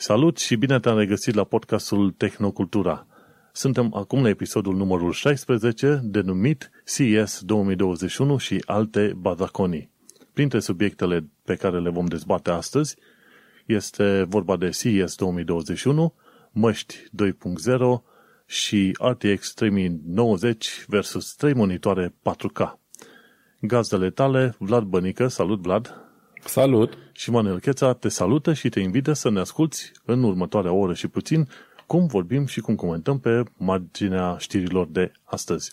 Salut și bine te-am regăsit la podcastul Tehnocultura. Suntem acum la episodul numărul 16, denumit CS 2021 și alte bazaconii. Printre subiectele pe care le vom dezbate astăzi este vorba de CS 2021, măști 2.0 și RTX 3090 versus 3 monitoare 4K. Gazdele tale, Vlad Bănică, salut Vlad! Salut! Și Manuel Cheța te salută și te invită să ne asculti în următoarea oră și puțin cum vorbim și cum comentăm pe marginea știrilor de astăzi.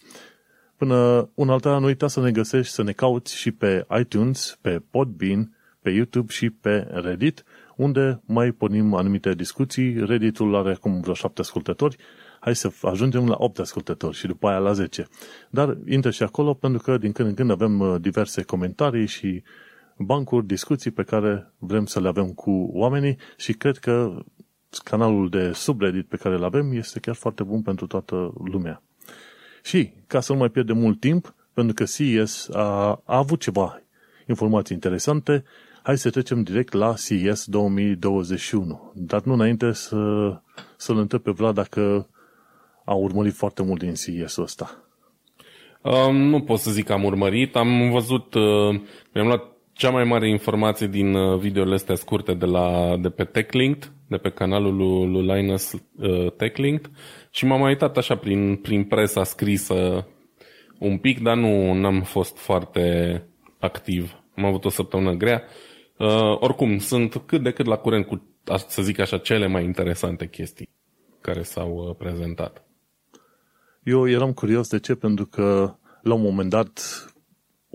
Până un alta, nu uita să ne găsești, să ne cauți și pe iTunes, pe Podbean, pe YouTube și pe Reddit, unde mai pornim anumite discuții. Redditul are acum vreo șapte ascultători. Hai să ajungem la 8 ascultători și după aia la 10. Dar intră și acolo pentru că din când în când avem uh, diverse comentarii și bancuri, discuții pe care vrem să le avem cu oamenii și cred că canalul de subreddit pe care îl avem este chiar foarte bun pentru toată lumea. Și, ca să nu mai pierdem mult timp, pentru că CES a, a avut ceva informații interesante, hai să trecem direct la CES 2021. Dar nu înainte să, să-l întreb pe Vlad dacă a urmărit foarte mult din CES-ul ăsta. Um, nu pot să zic că am urmărit, am văzut, uh, mi-am luat cea mai mare informație din uh, videourile astea scurte de, la, de pe TechLinked, de pe canalul lui, lui Linus uh, TechLinked și m-am uitat așa prin, prin presa scrisă un pic, dar nu am fost foarte activ. Am avut o săptămână grea. Uh, oricum, sunt cât de cât la curent cu, să zic așa, cele mai interesante chestii care s-au uh, prezentat. Eu eram curios de ce, pentru că la un moment dat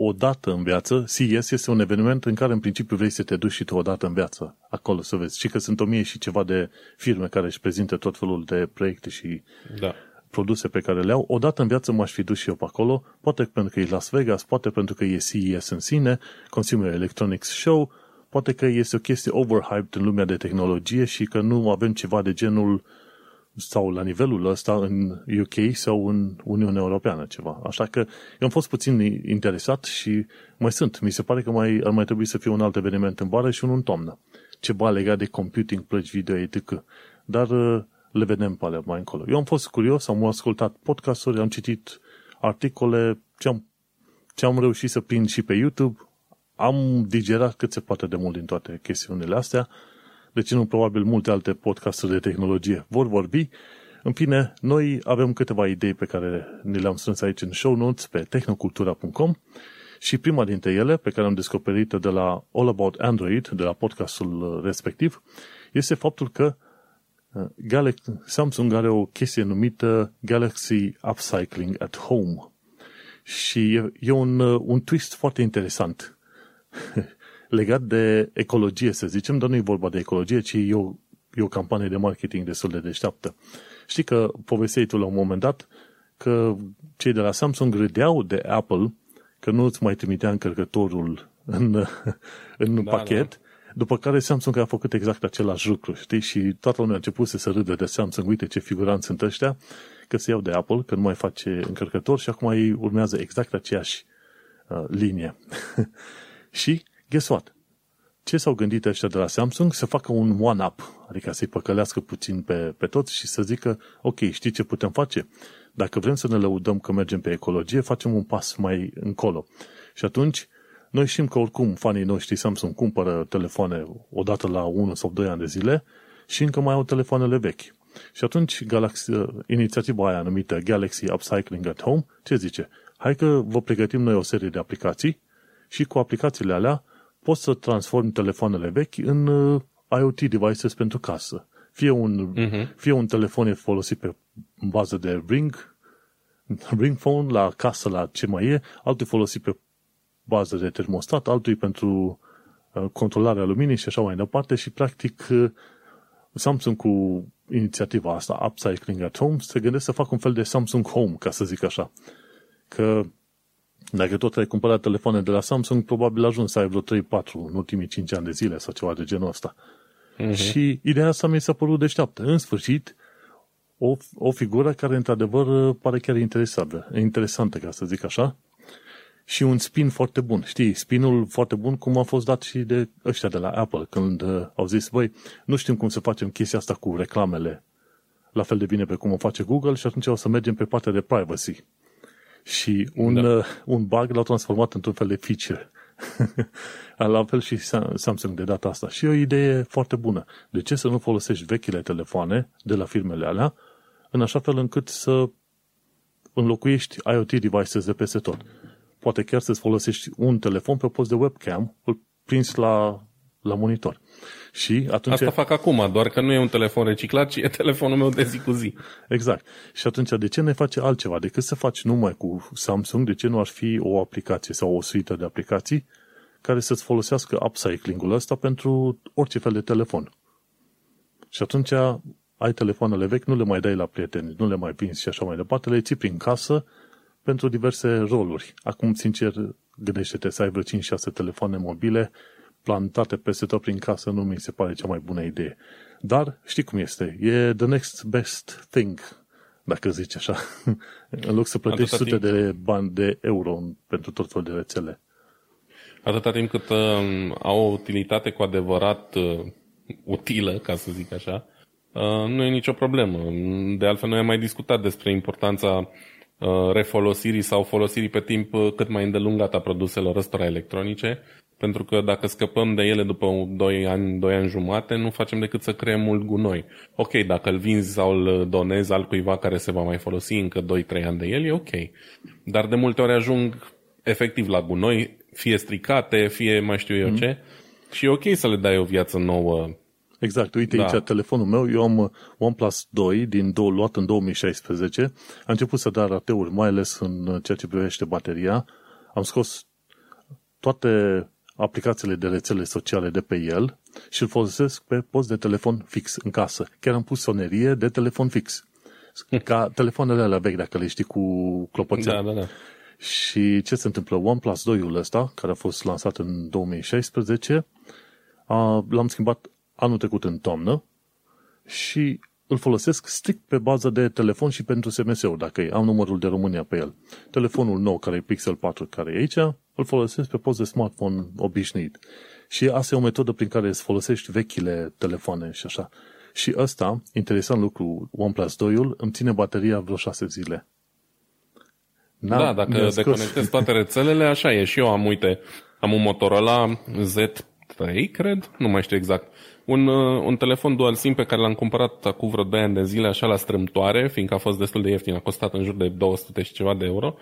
o dată în viață, CES este un eveniment în care în principiu vrei să te duci și tu o dată în viață acolo să vezi. Și că sunt o mie și ceva de firme care își prezintă tot felul de proiecte și da. produse pe care le au. O dată în viață m-aș fi dus și eu pe acolo, poate pentru că e Las Vegas, poate pentru că e CES în sine, Consumer Electronics Show, poate că este o chestie overhyped în lumea de tehnologie și că nu avem ceva de genul uh, sau la nivelul ăsta în UK sau în Uniunea Europeană ceva. Așa că eu am fost puțin interesat și mai sunt. Mi se pare că mai, ar mai trebui să fie un alt eveniment în vară și unul în toamnă. Ceva legat de computing, plăci video, etc. Dar uh, le vedem pe alea mai încolo. Eu am fost curios, am ascultat podcasturi, am citit articole, ce am, ce am reușit să prind și pe YouTube, am digerat cât se poate de mult din toate chestiunile astea de ce nu probabil multe alte podcasturi de tehnologie vor vorbi. În fine, noi avem câteva idei pe care ne le-am strâns aici în show notes pe tehnocultura.com și prima dintre ele, pe care am descoperit de la All About Android, de la podcastul respectiv, este faptul că uh, Galaxy, Samsung are o chestie numită Galaxy Upcycling at Home. Și e, e un, uh, un twist foarte interesant. legat de ecologie, să zicem, dar nu e vorba de ecologie, ci e o, e o campanie de marketing destul de deșteaptă. Știi că povesteai tu la un moment dat că cei de la Samsung râdeau de Apple că nu îți mai trimitea încărcătorul în, în da, pachet, da. după care Samsung a făcut exact același lucru, știi? Și toată lumea a început să se râde de Samsung, uite ce figuranți sunt ăștia, că se iau de Apple, că nu mai face încărcător și acum ei urmează exact aceeași uh, linie. și guess what? Ce s-au gândit ăștia de la Samsung? Să facă un one-up, adică să-i păcălească puțin pe, pe toți și să zică, ok, știi ce putem face? Dacă vrem să ne lăudăm că mergem pe ecologie, facem un pas mai încolo. Și atunci, noi știm că oricum fanii noștri Samsung cumpără telefoane odată la 1 sau 2 ani de zile și încă mai au telefoanele vechi. Și atunci Galaxy, inițiativa aia numită Galaxy Upcycling at Home, ce zice? Hai că vă pregătim noi o serie de aplicații și cu aplicațiile alea poți să transformi telefoanele vechi în uh, IoT devices pentru casă. Fie un, uh-huh. fie un telefon e folosit pe bază de Ring, Ring phone la casă, la ce mai e, altul e folosit pe bază de termostat, altul e pentru uh, controlarea luminii și așa mai departe și practic uh, Samsung cu inițiativa asta, Upcycling at Home, se gândesc să facă un fel de Samsung Home, ca să zic așa. Că dacă tot ai cumpărat telefoane de la Samsung, probabil ajuns să ai vreo 3-4 în ultimii 5 ani de zile sau ceva de genul ăsta. Uh-huh. Și ideea asta mi s-a părut deșteaptă. În sfârșit, o, o figură care, într-adevăr, pare chiar interesantă, interesantă, ca să zic așa. și un spin foarte bun. Știi, spinul foarte bun cum a fost dat și de ăștia de la Apple când uh, au zis, băi, nu știm cum să facem chestia asta cu reclamele la fel de bine pe cum o face Google și atunci o să mergem pe partea de privacy. Și un, da. uh, un bug l-au transformat într-un fel de feature. la fel și Samsung de data asta. Și o idee foarte bună. De ce să nu folosești vechile telefoane de la firmele alea în așa fel încât să înlocuiești IoT devices de peste tot. Poate chiar să-ți folosești un telefon pe post de webcam, îl prins la, la monitor. Și atunci... Asta fac acum, doar că nu e un telefon reciclat, ci e telefonul meu de zi cu zi. Exact. Și atunci, de ce ne face altceva? Decât să faci numai cu Samsung, de ce nu ar fi o aplicație sau o suită de aplicații care să-ți folosească upcycling-ul ăsta pentru orice fel de telefon? Și atunci ai telefoanele vechi, nu le mai dai la prieteni, nu le mai pinzi și așa mai departe, le ții prin casă pentru diverse roluri. Acum, sincer, gândește-te să ai vreo 5-6 telefoane mobile plantate peste tot prin casă, nu mi se pare cea mai bună idee. Dar știi cum este, e the next best thing, dacă zici așa, în loc să plătești Atâta sute timp. de bani de euro pentru tot felul de rețele. Atâta timp cât uh, au o utilitate cu adevărat uh, utilă, ca să zic așa, uh, nu e nicio problemă. De altfel, noi am mai discutat despre importanța uh, refolosirii sau folosirii pe timp uh, cât mai îndelungat a produselor ăstora electronice, pentru că dacă scăpăm de ele după 2 ani, 2 ani jumate, nu facem decât să creăm mult gunoi. Ok, dacă îl vinzi sau îl donezi altcuiva care se va mai folosi încă 2-3 ani de el, e ok. Dar de multe ori ajung efectiv la gunoi, fie stricate, fie mai știu eu mm. ce, și e ok să le dai o viață nouă Exact, uite da. aici telefonul meu, eu am OnePlus 2 din două, luat în 2016, a început să dea rateuri, mai ales în ceea ce privește bateria, am scos toate aplicațiile de rețele sociale de pe el și îl folosesc pe post de telefon fix în casă. Chiar am pus sonerie de telefon fix. Ca telefoanele alea vechi, dacă le știi cu clopoțel. Da, da, da. Și ce se întâmplă? OnePlus 2-ul ăsta, care a fost lansat în 2016, a, l-am schimbat anul trecut în toamnă și îl folosesc strict pe bază de telefon și pentru SMS-uri, dacă am numărul de România pe el. Telefonul nou, care e Pixel 4, care e aici, îl folosesc pe post de smartphone obișnuit. Și asta e o metodă prin care îți folosești vechile telefoane și așa. Și ăsta, interesant lucru, OnePlus 2-ul, îmi ține bateria vreo 6 zile. N-am, da, dacă deconectezi toate rețelele, așa e. Și eu am, uite, am un Motorola Z3, cred, nu mai știu exact. Un, uh, un telefon dual SIM pe care l-am cumpărat acum vreo 2 ani de zile, așa la strâmtoare, fiindcă a fost destul de ieftin, a costat în jur de 200 și ceva de euro.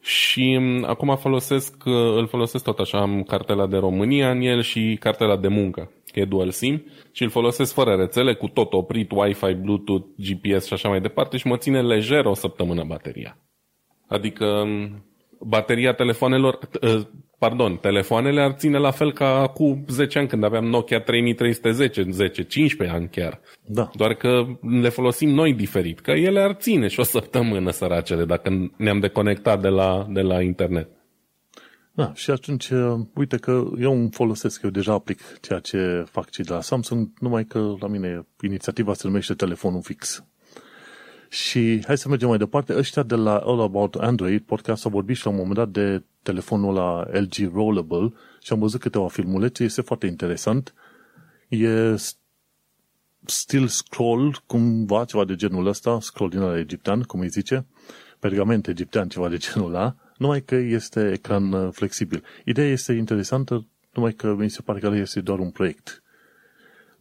Și um, acum folosesc, uh, îl folosesc tot așa, am cartela de România în el și cartela de muncă, că e dual SIM, și îl folosesc fără rețele, cu tot oprit, Wi-Fi, Bluetooth, GPS și așa mai departe și mă ține lejer o săptămână bateria. Adică um, bateria telefonelor, uh, pardon, telefoanele ar ține la fel ca cu 10 ani când aveam Nokia 3310, 10, 15 ani chiar. Da. Doar că le folosim noi diferit, că ele ar ține și o săptămână săracele dacă ne-am deconectat de la, de la internet. Da, și atunci, uh, uite că eu îmi folosesc, eu deja aplic ceea ce fac cei de la Samsung, numai că la mine inițiativa se numește telefonul fix. Și hai să mergem mai departe. Ăștia de la All About Android podcast au vorbit și la un moment dat de telefonul la LG Rollable și am văzut câteva filmulețe. Este foarte interesant. E still scroll, cumva, ceva de genul ăsta, scroll din ala egiptean, cum îi zice, pergament egiptean, ceva de genul ăla, numai că este ecran uh, flexibil. Ideea este interesantă, numai că mi se pare că este doar un proiect.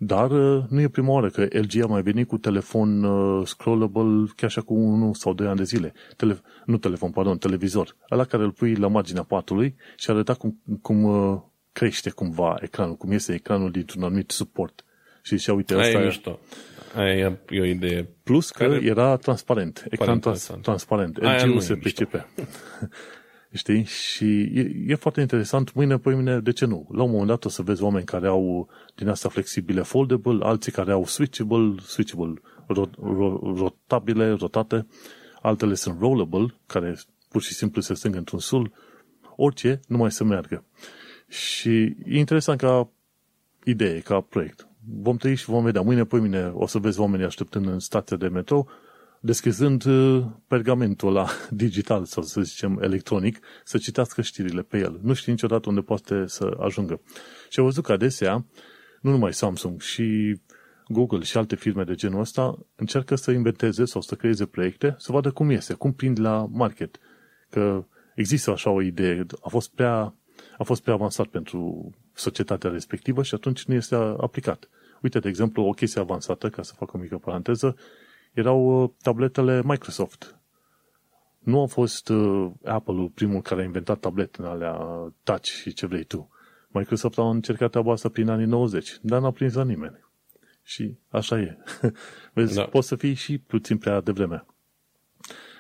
Dar uh, nu e prima oară că LG a mai venit cu telefon uh, scrollable chiar așa cu unul sau doi ani de zile. Tele- nu telefon, pardon, televizor. Ăla care îl pui la marginea patului și arăta cum, cum uh, crește cumva ecranul, cum este ecranul dintr-un anumit suport. Și zicea, uite, asta e... Mișto. Aia e o idee. Plus că care... era transparent, ecran trans- transparent. LG-ul se pricepe. Știi? Și e, e foarte interesant. Mâine, pe mine, de ce nu? La un moment dat o să vezi oameni care au din asta flexibile foldable, alții care au switchable, switchable rot, rotabile, rotate, altele sunt rollable, care pur și simplu se strâng într-un sul, orice, nu mai să meargă. Și e interesant ca idee, ca proiect. Vom trăi și vom vedea. Mâine, pe mine, o să vezi oamenii așteptând în stația de metro, descrizând uh, pergamentul ăla digital sau să zicem electronic, să citească știrile pe el. Nu știi niciodată unde poate să ajungă. Și am văzut că adesea, nu numai Samsung, și Google și alte firme de genul ăsta încearcă să inventeze sau să creeze proiecte, să vadă cum iese, cum prind la market. Că există așa o idee, a fost prea, a fost prea avansat pentru societatea respectivă și atunci nu este aplicat. Uite, de exemplu, o chestie avansată, ca să fac o mică paranteză, erau uh, tabletele Microsoft. Nu a fost uh, Apple-ul primul care a inventat tabletele alea touch și ce vrei tu. Microsoft a încercat treaba asta prin anii 90, dar n-a prins la nimeni. Și așa e. Vezi, da. poți să fii și puțin prea devreme.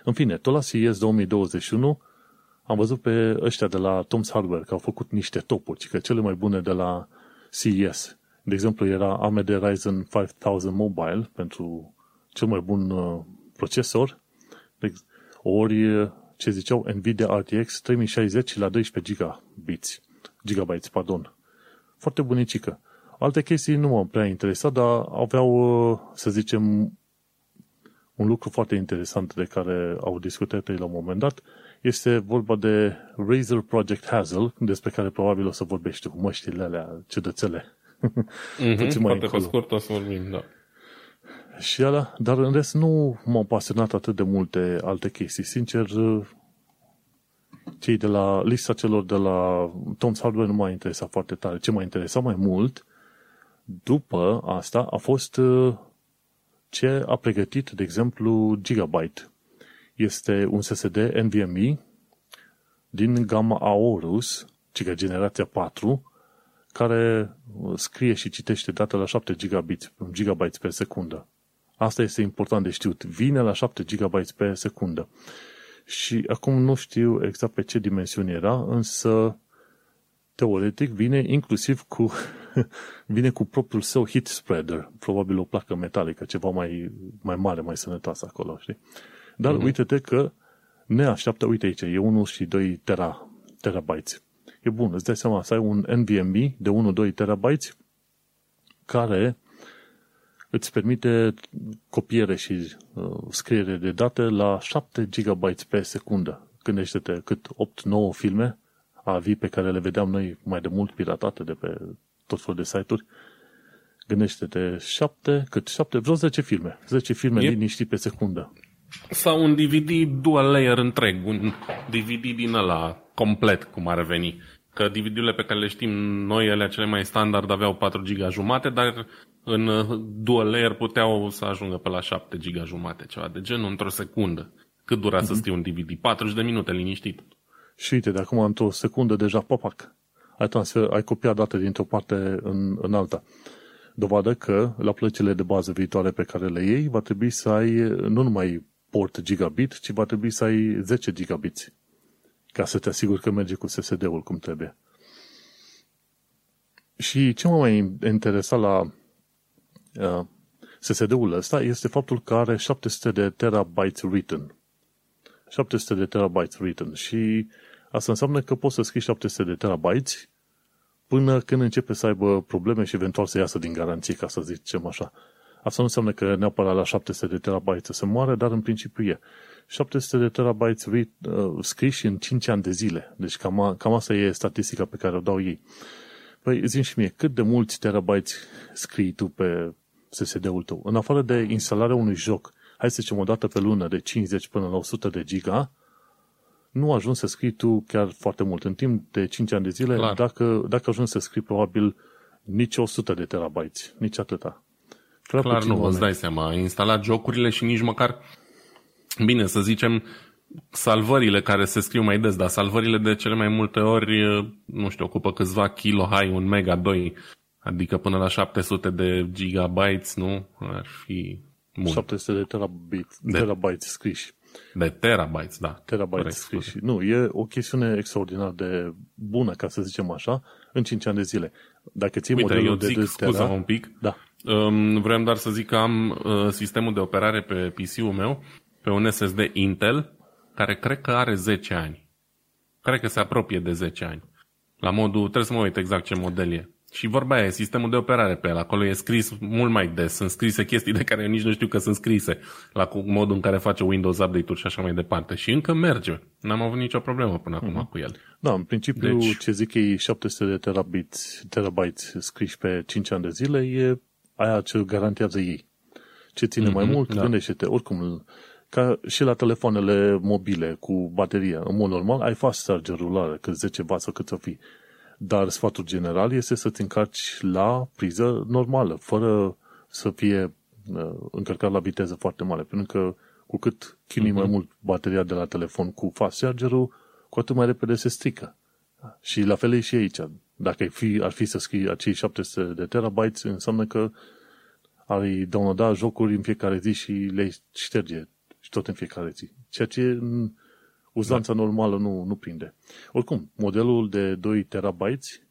În fine, tot la CES 2021 am văzut pe ăștia de la Tom's Hardware că au făcut niște topuri, că cele mai bune de la CES. De exemplu, era AMD Ryzen 5000 Mobile pentru cel mai bun uh, procesor, ori ce ziceau Nvidia RTX 3060 la 12 gigabits, gigabytes, pardon. Foarte bunicică. Alte chestii nu m-au prea interesat, dar aveau, uh, să zicem, un lucru foarte interesant de care au discutat ei la un moment dat. Este vorba de Razer Project Hazel, despre care probabil o să vorbești cu măștile alea ciudățele. Mm-hmm, Puțin mai pe scurt o să vorbim, da. Și ala, dar în rest nu m-au pasionat atât de multe alte chestii. Sincer, cei de la lista celor de la Tom's Hardware nu m-a interesat foarte tare. Ce m-a interesat mai mult după asta a fost uh, ce a pregătit, de exemplu, Gigabyte. Este un SSD NVMe din gama Aorus, cică generația 4, care scrie și citește data la 7 gigabits, gigabytes pe secundă. Asta este important de știut. Vine la 7 GB pe secundă. Și acum nu știu exact pe ce dimensiune era, însă teoretic vine inclusiv cu vine cu propriul său heat spreader, probabil o placă metalică, ceva mai, mai mare, mai sănătoasă acolo, știi? Dar uh-huh. uite-te că ne așteaptă, uite aici, e 1 și 2 tera, terabytes. E bun, îți dai seama să ai un NVMe de 1-2 terabytes care îți permite copiere și uh, scriere de date la 7 GB pe secundă. Gândește-te cât 8-9 filme AVI pe care le vedeam noi mai de mult piratate de pe tot felul de site-uri. Gândește-te 7, cât 7, vreo 10 filme. 10 filme yep. liniști pe secundă. Sau un DVD dual layer întreg, un DVD din ăla complet, cum ar veni. Că DVD-urile pe care le știm noi, ele cele mai standard, aveau 4 GB jumate, dar în uh, dual layer puteau să ajungă pe la 7 giga jumate, ceva de genul, într-o secundă. Cât dura mm-hmm. să mhm. stii un DVD? 40 de minute, liniștit. Și uite, de acum într-o secundă deja, popac, ai, transfer, ai copiat date dintr-o parte în, în alta. Dovadă că la plăcile de bază viitoare pe care le iei, va trebui să ai nu numai port gigabit, ci va trebui să ai 10 gigabits ca să te asiguri că merge cu SSD-ul cum trebuie. Și ce m-a mai interesat la uh, SSD-ul ăsta este faptul că are 700 de terabytes written. 700 de terabytes written și asta înseamnă că poți să scrii 700 de terabytes până când începe să aibă probleme și eventual să iasă din garanție, ca să zicem așa. Asta nu înseamnă că neapărat la 700 de terabytes se moare, dar în principiu e. 700 de terabytes read, uh, scriși în 5 ani de zile. Deci cam, cam asta e statistica pe care o dau ei. Păi zi și mie, cât de mulți terabytes scrii tu pe SSD-ul tău. În afară de instalarea unui joc, hai să zicem o dată pe lună de 50 până la 100 de giga, nu ajungi să scrii tu chiar foarte mult. În timp de 5 ani de zile, Clar. dacă, dacă ajungi să scrii probabil nici 100 de terabytes, nici atâta. Clar, Clar nu, îți dai seama. Ai instalat jocurile și nici măcar, bine, să zicem, salvările care se scriu mai des, dar salvările de cele mai multe ori, nu știu, ocupă câțiva kilo high, un mega 2 Adică până la 700 de gigabytes, nu? Ar fi mult. 700 de terabytes, de, terabytes scriși. De terabytes, da. Terabytes corect, scriși. Corect. Nu, e o chestiune extraordinar de bună, ca să zicem așa, în 5 ani de zile. Dacă ții Uite, modelul eu zic, de scuza un pic. Da. Um, vreau doar să zic că am uh, sistemul de operare pe PC-ul meu, pe un SSD Intel, care cred că are 10 ani. Cred că se apropie de 10 ani. La modul, trebuie să mă uit exact ce model e. Și vorba aia, sistemul de operare pe el, acolo e scris mult mai des, sunt scrise chestii de care eu nici nu știu că sunt scrise, la modul în care face Windows Update-uri și așa mai departe. Și încă merge. N-am avut nicio problemă până acum mm-hmm. cu el. Da, în principiu, deci... ce zic ei, 700 de terabytes, terabytes scriși pe 5 ani de zile, e aia ce garantează ei. Ce ține mm-hmm, mai mult, da. gândește-te, oricum, ca și la telefoanele mobile cu baterie, în mod normal, ai fast charger-ul cât 10 W sau cât să fie dar sfatul general este să-ți încarci la priză normală, fără să fie uh, încărcat la viteză foarte mare, pentru că cu cât chinui uh-huh. mai mhm. mult bateria de la telefon cu fast charger-ul, cu atât mai repede se strică. Și la fel e și aici. Dacă ar fi, ar fi să scrii acei 700 de terabytes, înseamnă că ai downloada jocuri în fiecare zi și le șterge și tot în fiecare zi. Ceea ce uzanța da. normală nu, nu prinde. Oricum, modelul de 2 terabytes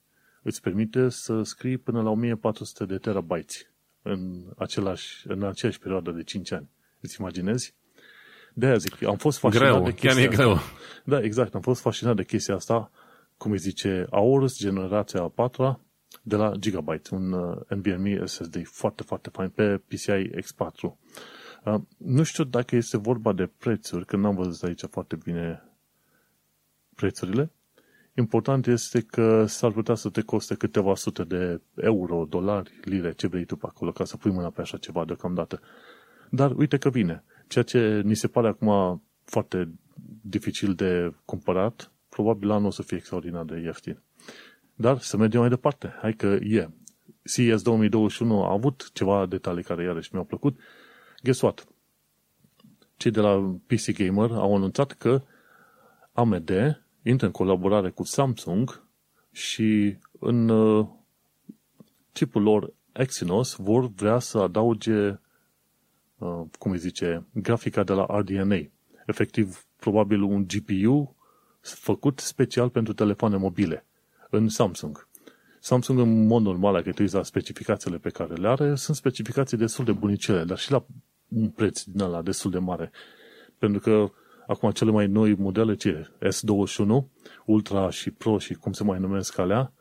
îți permite să scrii până la 1400 de terabytes în, același, în aceeași perioadă de 5 ani. Îți imaginezi? De aia zic, am fost fascinat greu, de chestia chiar e greu. Da, exact, am fost fascinat de chestia asta, cum îi zice, Aorus, generația a patra, de la Gigabyte, un uh, NVMe SSD foarte, foarte fain pe PCI X4. Uh, nu știu dacă este vorba de prețuri, că n-am văzut aici foarte bine prețurile. Important este că s-ar putea să te coste câteva sute de euro, dolari, lire, ce vrei tu pe acolo, ca să pui mâna pe așa ceva deocamdată. Dar uite că vine. Ceea ce ni se pare acum foarte dificil de cumpărat, probabil anul o să fie extraordinar de ieftin. Dar să mergem mai departe. Hai că e. CES 2021 a avut ceva detalii care iarăși mi-au plăcut Guess what? Cei de la PC Gamer au anunțat că AMD intră în colaborare cu Samsung și în uh, chipul lor Exynos vor vrea să adauge, uh, cum îi zice, grafica de la RDNA. Efectiv, probabil un GPU făcut special pentru telefoane mobile în Samsung. Samsung, în mod normal, dacă te la specificațiile pe care le are, sunt specificații destul de bunicele, dar și la un preț din ăla destul de mare. Pentru că acum cele mai noi modele, ce S21, Ultra și Pro și cum se mai numesc alea,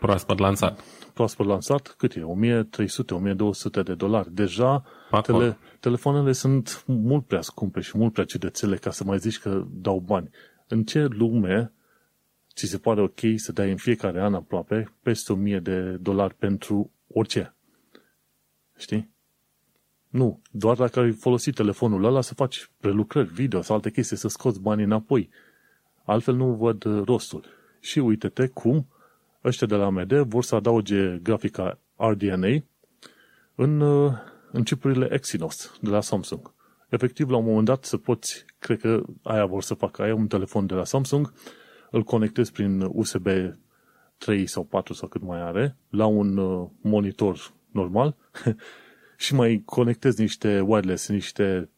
Proaspăt lansat. Proaspăt lansat, cât e? 1300-1200 de dolari. Deja tele, telefoanele sunt mult prea scumpe și mult prea ciudățele ca să mai zici că dau bani. În ce lume ți se pare ok să dai în fiecare an aproape peste 1000 de dolari pentru orice? Știi? Nu, doar dacă ai folosit telefonul ăla să faci prelucrări video sau alte chestii, să scoți banii înapoi. Altfel nu văd uh, rostul. Și uite-te cum ăștia de la AMD vor să adauge grafica RDNA în, uh, în chipurile Exynos de la Samsung. Efectiv, la un moment dat să poți, cred că aia vor să facă, aia un telefon de la Samsung, îl conectezi prin USB 3 sau 4 sau cât mai are, la un uh, monitor normal și mai conectezi niște wireless, niște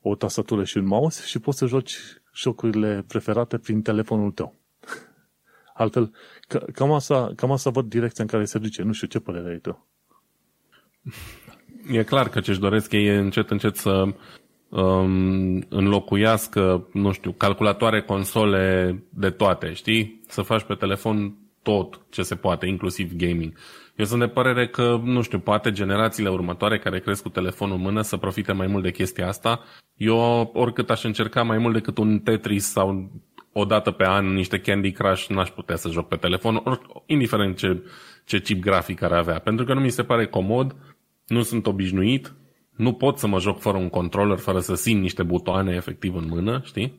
o tastatură și un mouse și poți să joci jocurile preferate prin telefonul tău. Altfel, cam asta, cam asta văd direcția în care se duce. Nu știu ce părere ai tu. E clar că ce-și doresc ei e încet, încet să um, înlocuiască, nu știu, calculatoare, console de toate, știi? Să faci pe telefon tot ce se poate, inclusiv gaming. Eu sunt de părere că, nu știu, poate generațiile următoare care cresc cu telefonul în mână să profite mai mult de chestia asta. Eu, oricât aș încerca mai mult decât un Tetris sau o dată pe an niște Candy Crush, n-aș putea să joc pe telefon, or, indiferent ce, ce chip grafic ar avea. Pentru că nu mi se pare comod, nu sunt obișnuit, nu pot să mă joc fără un controller, fără să simt niște butoane efectiv în mână, știi?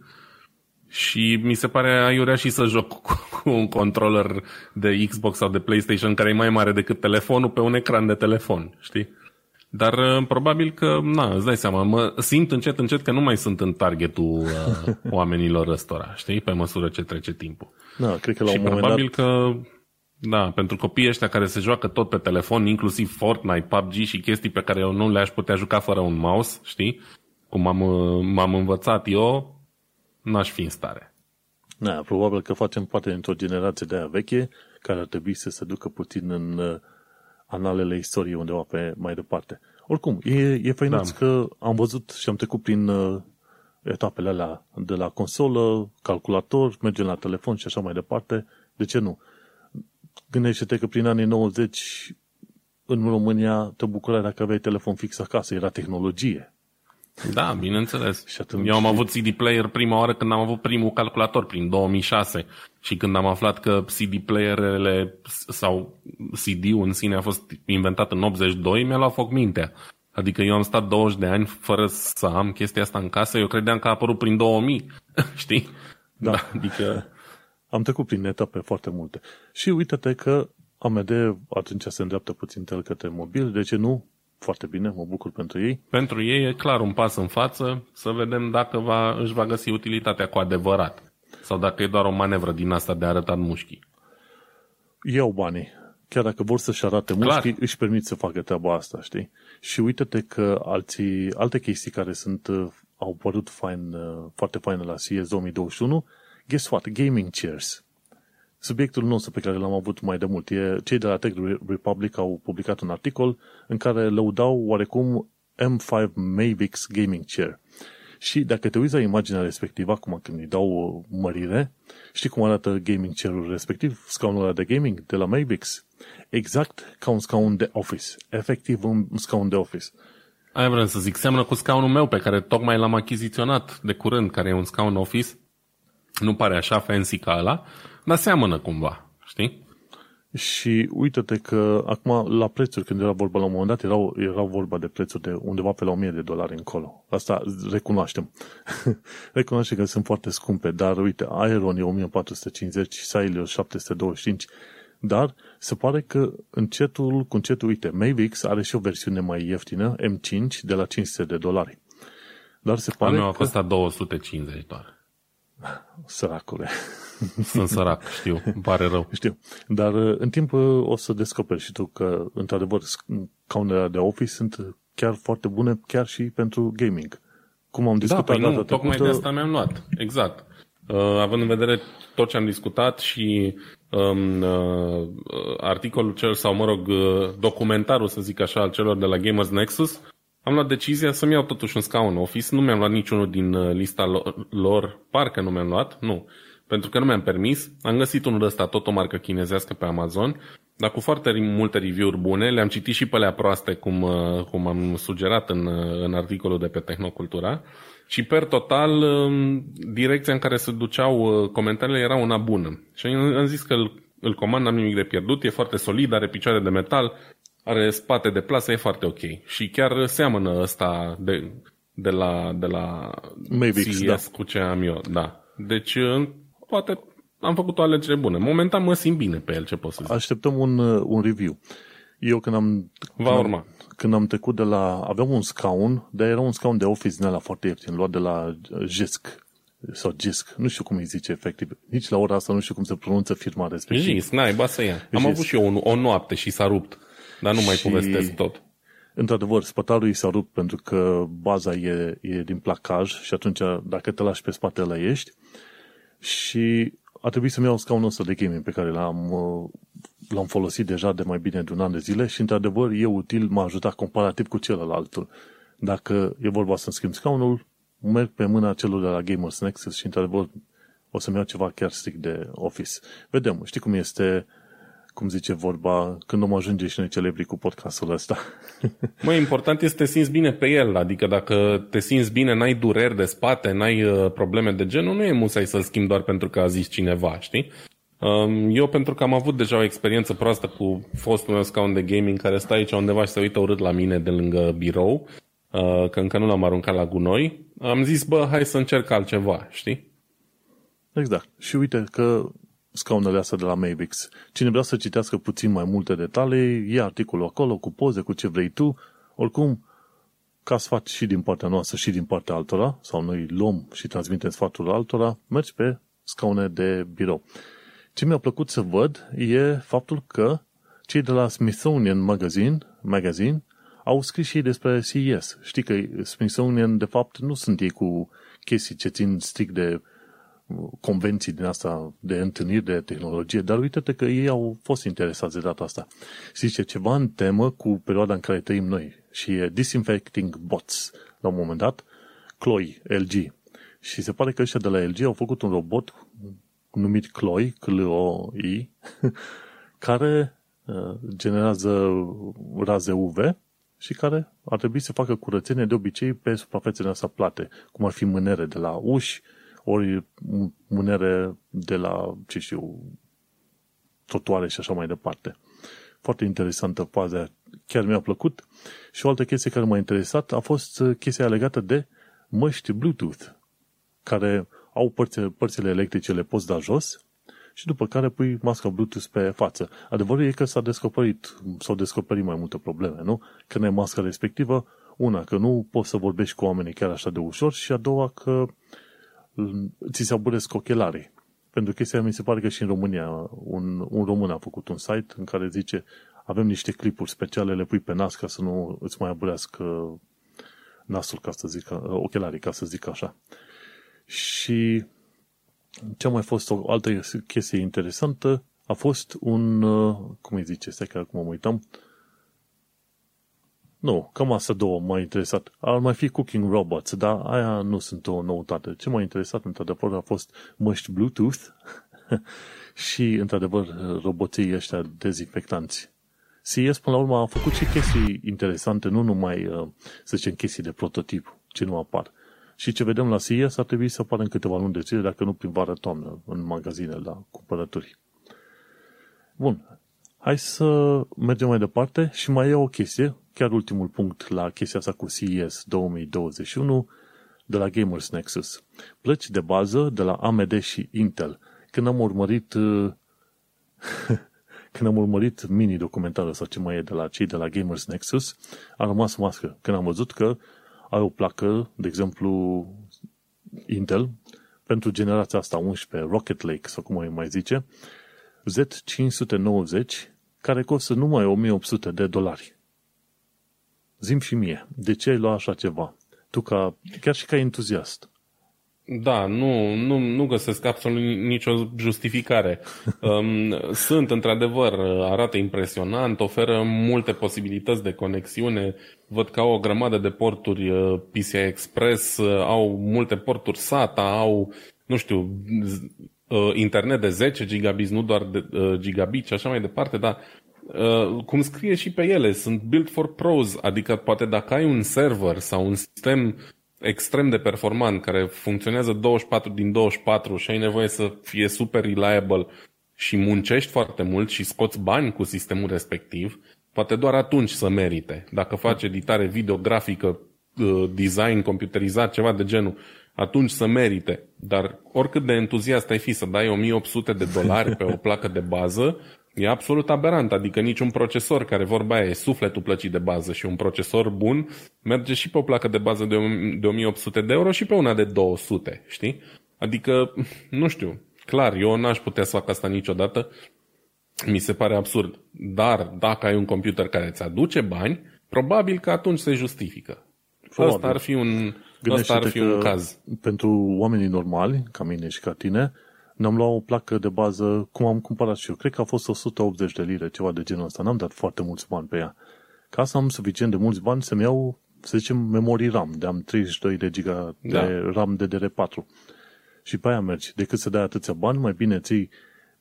Și mi se pare aiurea și să joc cu, cu un controller de Xbox sau de PlayStation care e mai mare decât telefonul pe un ecran de telefon, știi? Dar uh, probabil că, na, îți dai seama, mă simt încet, încet că nu mai sunt în targetul uh, oamenilor ăstora, știi? Pe măsură ce trece timpul. Da, cred că la și un moment probabil dat... că, da, pentru copiii ăștia care se joacă tot pe telefon, inclusiv Fortnite, PUBG și chestii pe care eu nu le-aș putea juca fără un mouse, știi? Cum m-am, uh, m-am învățat eu, n-aș fi în stare. Da, probabil că facem parte dintr-o generație de aia veche care ar trebui să se ducă puțin în uh, analele istoriei undeva pe mai departe. Oricum, e, e făinuț da. că am văzut și am trecut prin uh, etapele alea de la consolă, calculator, mergem la telefon și așa mai departe. De ce nu? Gândește-te că prin anii 90 în România te bucurai dacă aveai telefon fix acasă, era tehnologie. Da, bineînțeles. Și atunci- Eu am avut CD player prima oară când am avut primul calculator, prin 2006. Și când am aflat că CD playerele sau CD-ul în sine a fost inventat în 82, mi-a luat foc mintea. Adică eu am stat 20 de ani fără să am chestia asta în casă, eu credeam că a apărut prin 2000, știi? Da. Adică, Am trecut prin etape foarte multe. Și uite-te că AMD atunci se îndreaptă puțin el către mobil, de ce nu? Foarte bine, mă bucur pentru ei. pentru ei e clar un pas în față, să vedem dacă va, își va găsi utilitatea cu adevărat. Sau dacă e doar o manevră din asta de arătat mușchii. Iau banii. Chiar dacă vor să-și arate Clar. mușchii, își permit să facă treaba asta, știi? Și uite-te că alții, alte chestii care sunt, uh, au părut fain, uh, foarte faine la CES 2021, guess what? Gaming chairs. Subiectul nostru pe care l-am avut mai de mult e cei de la Tech Republic au publicat un articol în care lăudau oarecum M5 Mavix Gaming Chair. Și dacă te uiți la imaginea respectivă, acum când îi dau o mărire, știi cum arată gaming chair-ul respectiv, scaunul ăla de gaming de la Mavix? Exact ca un scaun de office. Efectiv un scaun de office. Aia vreau să zic, seamănă cu scaunul meu pe care tocmai l-am achiziționat de curând, care e un scaun office. Nu pare așa fancy ca ăla, dar seamănă cumva, știi? Și uite-te că acum la prețuri, când era vorba la un moment dat, erau, erau vorba de prețuri de undeva pe la 1000 de dolari încolo. Asta recunoaștem. recunoaștem că sunt foarte scumpe, dar uite, Aeron e 1450, Silius 725, dar se pare că încetul cu încetul, uite, Mavix are și o versiune mai ieftină, M5, de la 500 de dolari. Dar se Al pare meu a că... costat 250 doar. Săracule. Sunt sărac, știu, îmi pare rău. Știu. Dar uh, în timp uh, o să descoperi și tu că, într-adevăr, scaunele de office sunt chiar foarte bune, chiar și pentru gaming. Cum am Da, discutat păi nu, data tocmai de trecută, asta mi-am luat. Exact. Uh, având în vedere tot ce am discutat și um, uh, articolul cel, sau mă rog, uh, documentarul, să zic așa, al celor de la Gamers Nexus, am luat decizia să-mi iau totuși un scaun office. Nu mi-am luat niciunul din uh, lista lo- lor, parcă nu mi-am luat, nu. Pentru că nu mi-am permis. Am găsit unul ăsta, tot o marcă chinezească pe Amazon, dar cu foarte multe review-uri bune. Le-am citit și pe alea proaste, cum, uh, cum am sugerat în, uh, în articolul de pe Tehnocultura. Și per total, um, direcția în care se duceau uh, comentariile era una bună. Și am am zis că îl, îl comand, n-am nimic de pierdut, e foarte solid, are picioare de metal, are spate de plasă, e foarte ok. Și chiar seamănă ăsta de, de la, de la Mavix, CES da. cu ce am eu. Da. Deci, uh, poate am făcut o alegere bună. Momentan mă simt bine pe el, ce pot să zic. așteptăm un, uh, un review. Eu când am, Va când am- urma. când am trecut de la... Aveam un scaun, dar era un scaun de office din ăla foarte ieftin, luat de la uh, Jisc sau Jisc, nu știu cum îi zice efectiv. Nici la ora asta nu știu cum se pronunță firma respectivă. Jis, n-ai, ba să ia. Am Jis. avut și eu o, o noapte și s-a rupt. Dar nu mai Și- povestesc tot. Într-adevăr, spătarul i s-a rupt pentru că baza e, e din placaj și atunci dacă te lași pe spatele ești și a trebuit să-mi iau scaunul ăsta de gaming pe care l-am, uh, l-am folosit deja de mai bine de un an de zile și într-adevăr e util, m-a ajutat comparativ cu celălaltul. Dacă e vorba să-mi schimb scaunul, merg pe mâna celor de la Gamers Nexus și într-adevăr o să-mi iau ceva chiar strict de office. Vedem, știi cum este, cum zice vorba, când om ajunge și noi celebri cu podcastul ăsta. Mă, important este să te simți bine pe el, adică dacă te simți bine, n-ai dureri de spate, n-ai uh, probleme de genul, nu e musai să-l schimbi doar pentru că a zis cineva, știi? Um, Eu, pentru că am avut deja o experiență proastă cu fostul meu scaun de gaming care stă aici undeva și se uită urât la mine de lângă birou, uh, că încă nu l-am aruncat la gunoi, am zis, bă, hai să încerc altceva, știi? Exact. Și uite că scaunele astea de la Mavix. Cine vrea să citească puțin mai multe detalii, e articolul acolo cu poze, cu ce vrei tu. Oricum, ca sfat și din partea noastră și din partea altora, sau noi luăm și transmitem sfatul altora, mergi pe scaune de birou. Ce mi-a plăcut să văd e faptul că cei de la Smithsonian Magazine, Magazine au scris și ei despre CES. Știi că Smithsonian, de fapt, nu sunt ei cu chestii ce țin strict de convenții din asta de întâlniri de tehnologie, dar uite-te că ei au fost interesați de data asta. Zice ceva în temă cu perioada în care trăim noi și e Disinfecting Bots la un moment dat, Chloe, LG. Și se pare că ăștia de la LG au făcut un robot numit Chloe, C-L-O-I, care uh, generează raze UV și care ar trebui să facă curățenie de obicei pe suprafețele astea plate, cum ar fi mânere de la uși, ori mânere de la, ce știu, trotuare și așa mai departe. Foarte interesantă faza, chiar mi-a plăcut. Și o altă chestie care m-a interesat a fost uh, chestia legată de măști Bluetooth, care au părți, părțile electrice, le poți da jos și după care pui masca Bluetooth pe față. Adevărul e că s-a descoperit, s-au descoperit mai multe probleme, nu? Când ai masca respectivă, una, că nu poți să vorbești cu oamenii chiar așa de ușor și a doua, că mm, ți se aburesc ochelarii. Pentru chestia mi se pare că și în România un, un român a făcut un site în care zice avem niște clipuri speciale, le pui pe nas ca să nu îți mai aburească nasul, ca să zic, ochelarii, ca să zic așa. Și ce a mai fost o altă chestie interesantă a fost un, cum îi zice, stai că acum mă uitam, nu, cam asta două m-a interesat. Ar mai fi Cooking Robots, dar aia nu sunt o noutate. Ce m-a interesat, într-adevăr, a fost măști Bluetooth și, într-adevăr, roboții ăștia dezinfectanți. CES, până la urmă, a făcut și chestii interesante, nu numai, uh, să zicem, chestii de prototip, ce nu apar. Și ce vedem la CES ar trebui să apară în câteva luni de zile, dacă nu prin vară-toamnă, în magazine, la cumpărături. Bun, hai să mergem mai departe și mai e o chestie, chiar ultimul punct la chestia asta cu CES 2021, de la Gamers Nexus. Plăci de bază de la AMD și Intel. Când am urmărit uh, când am urmărit mini-documentarul sau ce mai e de la cei de la Gamers Nexus, a rămas mască. Când am văzut că ai o placă, de exemplu, Intel, pentru generația asta 11, Rocket Lake, sau cum mai zice, Z590, care costă numai 1800 de dolari. Zim și mie, de ce ai luat așa ceva? Tu ca, chiar și ca entuziast. Da, nu, nu, nu găsesc absolut nicio justificare. Um, sunt, într-adevăr, arată impresionant, oferă multe posibilități de conexiune. Văd că au o grămadă de porturi uh, PCI Express, uh, au multe porturi SATA, au, nu știu, uh, internet de 10 gigabit, nu doar de gigabit și așa mai departe, dar cum scrie și pe ele, sunt built for pros, adică poate dacă ai un server sau un sistem extrem de performant, care funcționează 24 din 24 și ai nevoie să fie super reliable și muncești foarte mult și scoți bani cu sistemul respectiv, poate doar atunci să merite. Dacă faci editare videografică, uh, design computerizat, ceva de genul, atunci să merite. Dar oricât de entuziast ai fi să dai 1800 de dolari pe o placă de bază, E absolut aberant, adică niciun procesor care vorba aia e sufletul plăcii de bază și un procesor bun merge și pe o placă de bază de, de 1800 de euro și pe una de 200, știi? Adică, nu știu, clar, eu n-aș putea să fac asta niciodată, mi se pare absurd. Dar dacă ai un computer care îți aduce bani, probabil că atunci se justifică. Probabil. Asta ar fi un, asta ar fi un caz. Pentru oamenii normali, ca mine și ca tine, ne-am luat o placă de bază, cum am cumpărat și eu. Cred că a fost 180 de lire, ceva de genul ăsta. N-am dat foarte mulți bani pe ea. Ca să am suficient de mulți bani să-mi iau, să zicem, memorii RAM. De am 32 de giga de da. RAM DDR4. Și pe aia mergi. Decât să dai atâția bani, mai bine ții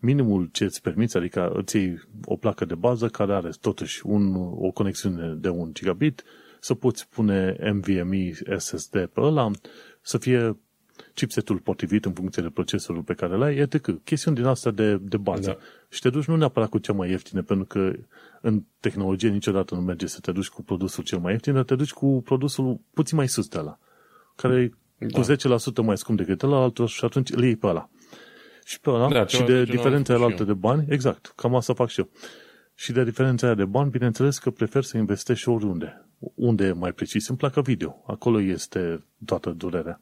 minimul ce îți permiți, adică îți iei o placă de bază care are totuși un, o conexiune de 1 gigabit, să poți pune NVMe SSD pe ăla, să fie chipsetul potrivit în funcție de procesorul pe care l-ai, etc. Chestiuni din asta de, de bază. Da. Și te duci nu neapărat cu cea mai ieftine, pentru că în tehnologie niciodată nu merge să te duci cu produsul cel mai ieftin, dar te duci cu produsul puțin mai sus de la, care da. cu 10% mai scump decât ăla, altul și atunci îl iei pe ăla. Și pe ăla, da, și de diferența alaltă de bani, exact, cam asta fac și eu. Și de diferența aia de bani, bineînțeles că prefer să investești oriunde. Unde e mai precis? În placa video. Acolo este toată durerea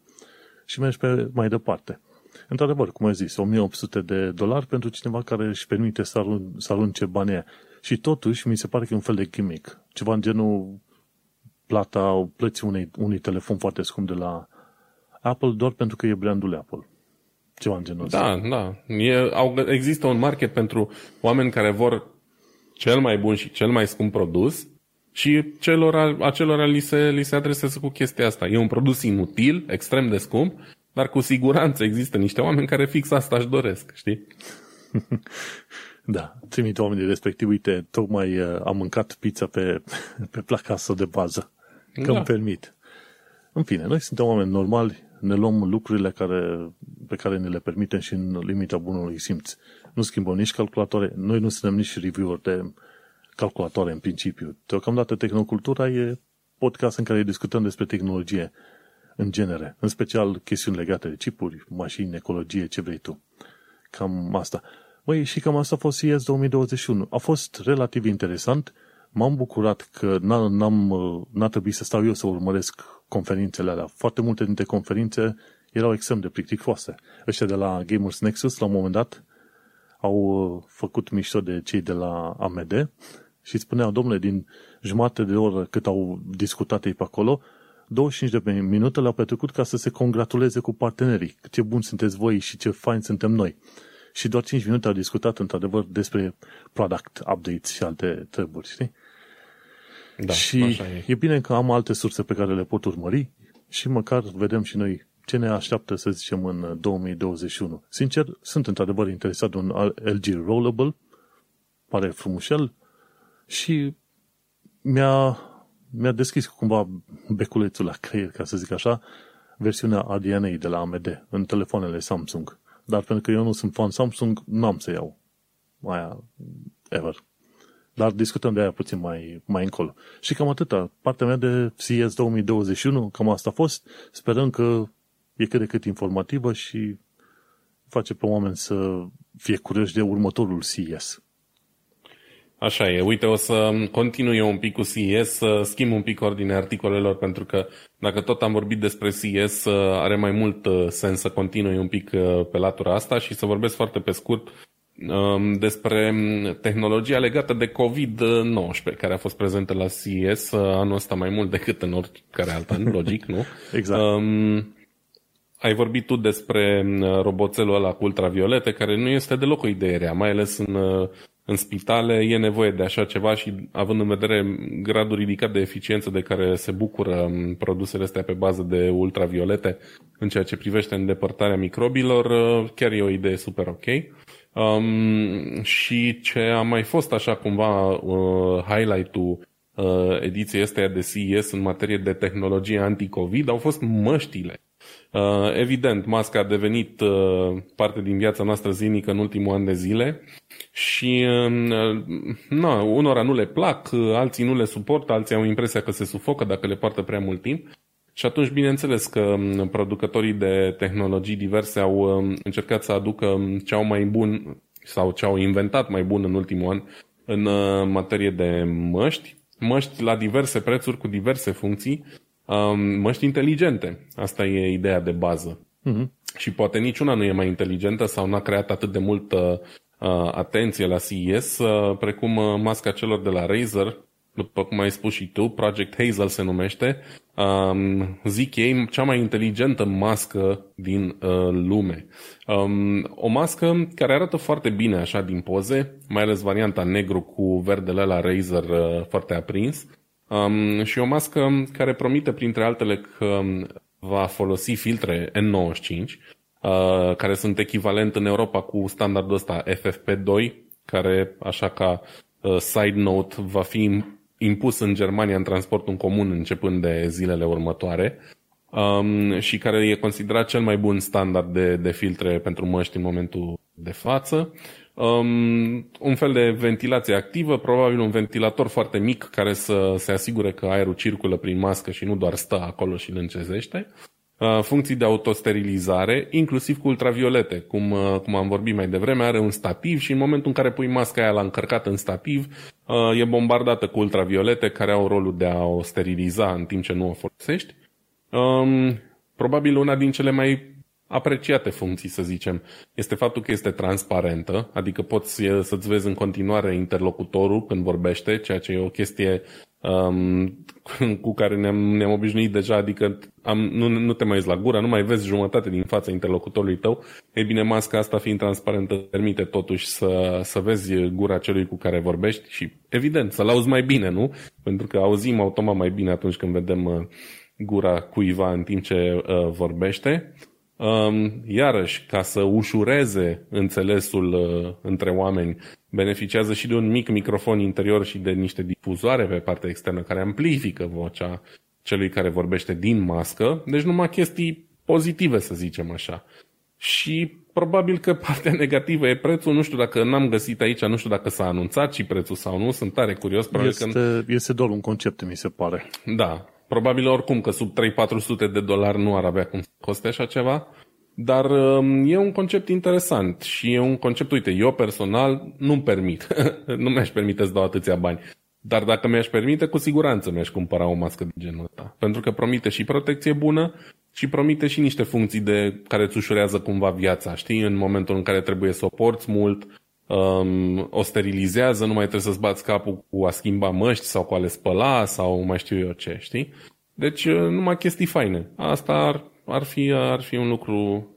și mergi pe mai departe. Într-adevăr, cum ai zis, 1800 de dolari pentru cineva care își permite să, arun- să arunce banii aia. Și totuși, mi se pare că e un fel de gimmick. Ceva în genul plata, plății unei, unui telefon foarte scump de la Apple doar pentru că e brandul Apple. Ceva în genul ăsta. Da, da. E, au, există un market pentru oameni care vor cel mai bun și cel mai scump produs și celor, acelora li se, li se adresează cu chestia asta. E un produs inutil, extrem de scump, dar cu siguranță există niște oameni care fix asta își doresc, știi? Da, trimit oamenii respectiv, uite, tocmai uh, am mâncat pizza pe, pe placa de bază, că da. îmi permit. În fine, noi suntem oameni normali, ne luăm lucrurile care, pe care ne le permitem și în limita bunului simț. Nu schimbăm nici calculatoare, noi nu suntem nici reviewer de calculatoare în principiu. Deocamdată Tehnocultura e podcast în care discutăm despre tehnologie în genere, în special chestiuni legate de chipuri, mașini, ecologie, ce vrei tu. Cam asta. Băi, și cam asta a fost CES 2021. A fost relativ interesant. M-am bucurat că n-am, n-a trebuit să stau eu să urmăresc conferințele alea. Foarte multe dintre conferințe erau extrem de plicticoase. Ăștia de la Gamers Nexus, la un moment dat, au uh, făcut mișto de cei de la AMD și spuneau, domnule, din jumătate de oră cât au discutat ei pe acolo, 25 de minute le-au petrecut ca să se congratuleze cu partenerii. Ce buni sunteți voi și ce fain suntem noi. Și doar 5 minute au discutat într-adevăr despre product updates și alte treburi, știi? Da, și așa e. e bine că am alte surse pe care le pot urmări și măcar vedem și noi ce ne așteaptă, să zicem, în 2021. Sincer, sunt într-adevăr interesat de un LG Rollable, pare frumușel și mi-a, mi-a deschis cumva beculețul la creier, ca să zic așa, versiunea ADNA de la AMD în telefoanele Samsung. Dar pentru că eu nu sunt fan Samsung, n-am să iau aia ever. Dar discutăm de aia puțin mai, mai încolo. Și cam atâta. Partea mea de CES 2021, cam asta a fost. Sperăm că e cât de cât informativă și face pe oameni să fie curioși de următorul CES. Așa e. Uite, o să continui eu un pic cu CES, să schimb un pic ordinea articolelor, pentru că dacă tot am vorbit despre CES, are mai mult uh, sens să continui un pic uh, pe latura asta și să vorbesc foarte pe scurt um, despre tehnologia legată de COVID-19, care a fost prezentă la CES uh, anul ăsta mai mult decât în oricare alt an, logic, nu? exact. Um, ai vorbit tu despre roboțelul ăla cu ultraviolete, care nu este deloc o idee rea, mai ales în în spitale e nevoie de așa ceva și având în vedere gradul ridicat de eficiență de care se bucură um, produsele astea pe bază de ultraviolete în ceea ce privește îndepărtarea microbilor, uh, chiar e o idee super ok. Um, și ce a mai fost așa cumva uh, highlight-ul uh, ediției astea de CES în materie de tehnologie anti-COVID au fost măștile. Uh, evident, masca a devenit uh, parte din viața noastră zilnică în ultimul an de zile și uh, na, unora nu le plac, alții nu le suportă, alții au impresia că se sufocă dacă le poartă prea mult timp. Și atunci, bineînțeles că um, producătorii de tehnologii diverse au um, încercat să aducă um, ce au mai bun sau ce au inventat mai bun în ultimul an în materie de măști, măști la diverse prețuri cu diverse funcții, măști inteligente. Asta e ideea de bază. Uh-huh. Și poate niciuna nu e mai inteligentă sau n-a creat atât de multă uh, atenție la CES, uh, precum uh, masca celor de la Razer, după cum ai spus și tu, Project Hazel se numește, um, zic ei, cea mai inteligentă mască din uh, lume. Um, o mască care arată foarte bine așa din poze, mai ales varianta negru cu verdele la Razer uh, foarte aprins. Um, și o mască care promite, printre altele, că va folosi filtre N95, uh, care sunt echivalent în Europa cu standardul ăsta FFP2, care, așa ca uh, side note, va fi impus în Germania în transportul în comun începând de zilele următoare um, și care e considerat cel mai bun standard de, de filtre pentru măști în momentul de față. Um, un fel de ventilație activă, probabil un ventilator foarte mic care să se asigure că aerul circulă prin mască și nu doar stă acolo și îl încezește. Uh, funcții de autosterilizare, inclusiv cu ultraviolete, cum, uh, cum am vorbit mai devreme, are un stativ și în momentul în care pui masca aia la încărcat în stativ, uh, e bombardată cu ultraviolete care au rolul de a o steriliza în timp ce nu o folosești. Um, probabil una din cele mai apreciate funcții, să zicem, este faptul că este transparentă, adică poți să-ți vezi în continuare interlocutorul când vorbește, ceea ce e o chestie um, cu care ne-am, ne-am obișnuit deja, adică am, nu, nu te mai uiți la gură, nu mai vezi jumătate din fața interlocutorului tău. Ei bine, masca asta fiind transparentă permite totuși să, să vezi gura celui cu care vorbești și, evident, să-l auzi mai bine, nu? Pentru că auzim automat mai bine atunci când vedem uh, gura cuiva în timp ce uh, vorbește. Um, iarăși, ca să ușureze înțelesul uh, între oameni, beneficiază și de un mic microfon interior și de niște difuzoare pe partea externă care amplifică vocea celui care vorbește din mască. Deci numai chestii pozitive, să zicem așa. Și probabil că partea negativă e prețul, nu știu dacă n-am găsit aici, nu știu dacă s-a anunțat și prețul sau nu, sunt tare curios. Probabil este, că... este doar un concept, mi se pare. Da, probabil oricum că sub 3-400 de dolari nu ar avea cum să coste așa ceva, dar um, e un concept interesant și e un concept, uite, eu personal nu-mi permit, nu mi-aș permite să dau atâția bani. Dar dacă mi-aș permite, cu siguranță mi-aș cumpăra o mască de genul ăsta. Pentru că promite și protecție bună și promite și niște funcții de care îți ușurează cumva viața, știi? În momentul în care trebuie să o porți mult, um, o sterilizează, nu mai trebuie să-ți bați capul cu a schimba măști sau cu a le spăla sau mai știu eu ce, știi? Deci uh, numai chestii faine. Asta ar, ar, fi, ar fi un lucru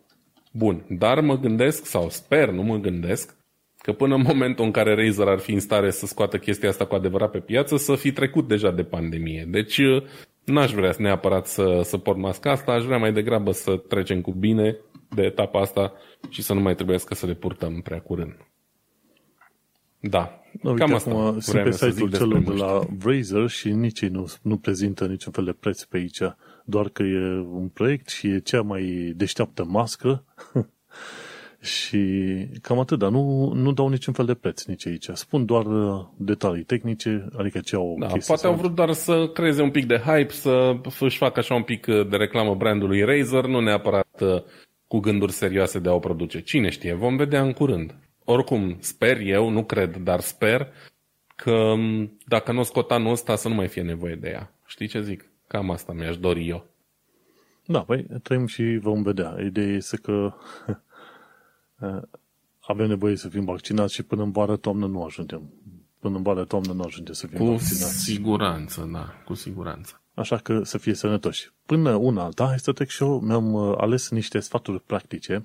bun. Dar mă gândesc, sau sper, nu mă gândesc, că până în momentul în care Razer ar fi în stare să scoată chestia asta cu adevărat pe piață, să fi trecut deja de pandemie. Deci uh, n-aș vrea neapărat să, să port masca asta, aș vrea mai degrabă să trecem cu bine de etapa asta și să nu mai trebuiască să le purtăm prea curând. Da, no, uite, cam asta acum sunt pe site-ul celor de la Razer și nici ei nu, nu prezintă niciun fel de preț pe aici, doar că e un proiect și e cea mai deșteaptă mască Și cam atât, dar nu, nu dau niciun fel de preț nici aici. Spun doar uh, detalii tehnice, adică ce au da, Poate au vrut doar să creeze un pic de hype, să își facă așa un pic uh, de reclamă brandului Razer, nu neapărat uh, cu gânduri serioase de a o produce. Cine știe, vom vedea în curând. Oricum, sper eu, nu cred, dar sper că um, dacă nu o scot anul ăsta să nu mai fie nevoie de ea. Știi ce zic? Cam asta mi-aș dori eu. Da, păi trăim și vom vedea. Ideea este că Eh, avem nevoie să fim vaccinați și până în vară, toamnă nu ajungem. Până în vară, toamnă nu ajungem să fim cu vaccinați. Cu siguranță, da, cu siguranță. Așa că să fie sănătoși. Până una alta, hai să trec și eu, mi-am uh, ales niște sfaturi practice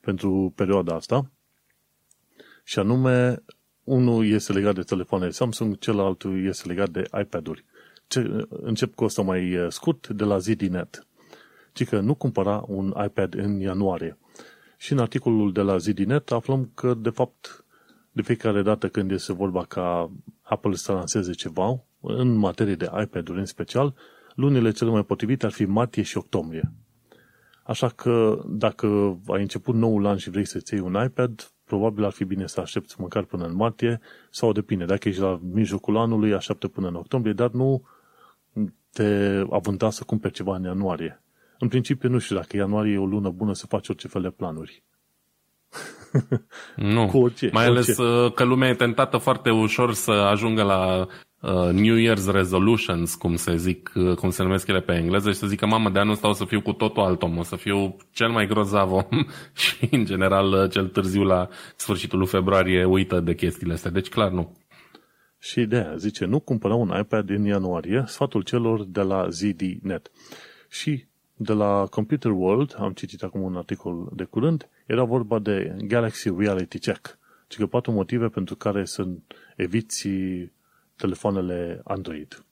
pentru perioada asta și anume, unul este legat de telefoane Samsung, celălalt este legat de iPad-uri. Ce, încep cu asta mai uh, scurt, de la ZDNet. Ci că nu cumpăra un iPad în ianuarie. Și în articolul de la ZDNet aflăm că, de fapt, de fiecare dată când este vorba ca Apple să lanseze ceva, în materie de iPad-uri în special, lunile cele mai potrivite ar fi martie și octombrie. Așa că dacă ai început noul an și vrei să-ți iei un iPad, probabil ar fi bine să aștepți măcar până în martie sau depinde. Dacă ești la mijlocul anului, așteaptă până în octombrie, dar nu te avânta să cumperi ceva în ianuarie. În principiu, nu știu dacă ianuarie e o lună bună să faci orice fel de planuri. nu. Cu orice, Mai ales orice. Uh, că lumea e tentată foarte ușor să ajungă la uh, New Year's Resolutions, cum se zic, uh, cum se numesc ele pe engleză, și să zică, mamă, de anul ăsta o să fiu cu totul alt om, o să fiu cel mai grozav om și, în general, uh, cel târziu la sfârșitul lui februarie uită de chestiile astea. Deci, clar, nu. Și de aia zice, nu cumpăra un iPad în ianuarie, sfatul celor de la ZDNet. Și de la Computer World, am citit acum un articol de curând, era vorba de Galaxy Reality Check, ci că patru motive pentru care să eviți telefoanele Android.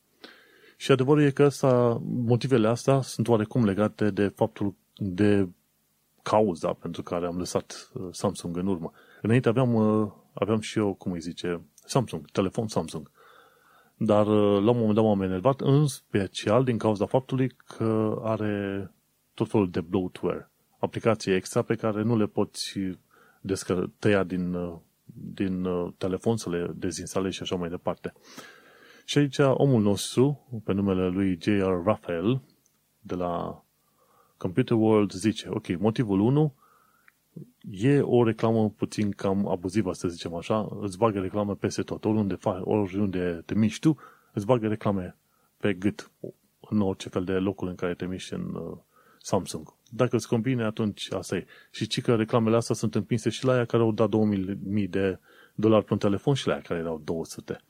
Și adevărul e că asta, motivele astea sunt oarecum legate de faptul de cauza pentru care am lăsat uh, Samsung în urmă. Înainte aveam, uh, aveam și eu, cum îi zice, Samsung, telefon Samsung. Dar uh, la un moment dat m-am enervat, în special din cauza faptului că are tot felul de bloatware, aplicații extra pe care nu le poți descă- tăia din, uh, din uh, telefon, să le dezinstalezi și așa mai departe. Și aici omul nostru, pe numele lui J.R. Raphael, de la Computer World, zice, ok, motivul 1 e o reclamă puțin cam abuzivă, să zicem așa, îți bagă reclame peste tot, oriunde, faci, oriunde te miști tu, îți bagă reclame pe gât, în orice fel de locul în care te miști în uh, Samsung. Dacă îți convine, atunci asta e. Și ci că reclamele astea sunt împinse și la aia care au dat 2000 de dolari pe un telefon și la aia care erau 200.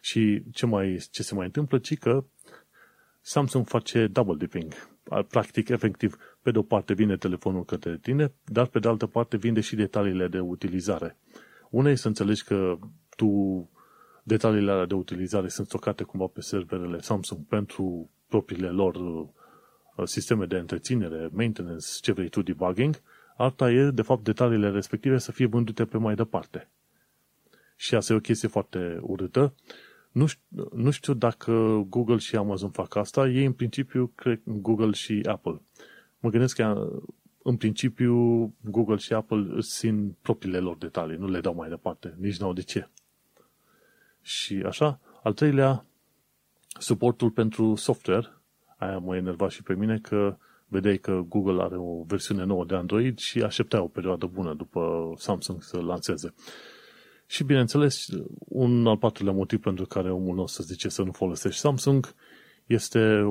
Și ce, mai, ce se mai întâmplă, ci că Samsung face double dipping. Practic, efectiv, pe de o parte vine telefonul către tine, dar pe de altă parte vinde și detaliile de utilizare. Una e să înțelegi că tu detaliile alea de utilizare sunt stocate cumva pe serverele Samsung pentru propriile lor uh, sisteme de întreținere, maintenance, ce vrei tu, debugging, alta e, de fapt, detaliile respective să fie vândute pe mai departe. Și asta e o chestie foarte urâtă. Nu știu, nu știu dacă Google și Amazon fac asta. Ei, în principiu, cred Google și Apple. Mă gândesc că, în principiu, Google și Apple țin propriile lor detalii. Nu le dau mai departe. Nici n-au de ce. Și așa, al treilea, suportul pentru software. Aia mă enerva și pe mine că vedeai că Google are o versiune nouă de Android și aștepta o perioadă bună după Samsung să lanseze. Și bineînțeles, un al patrulea motiv pentru care omul nostru zice să nu folosești Samsung este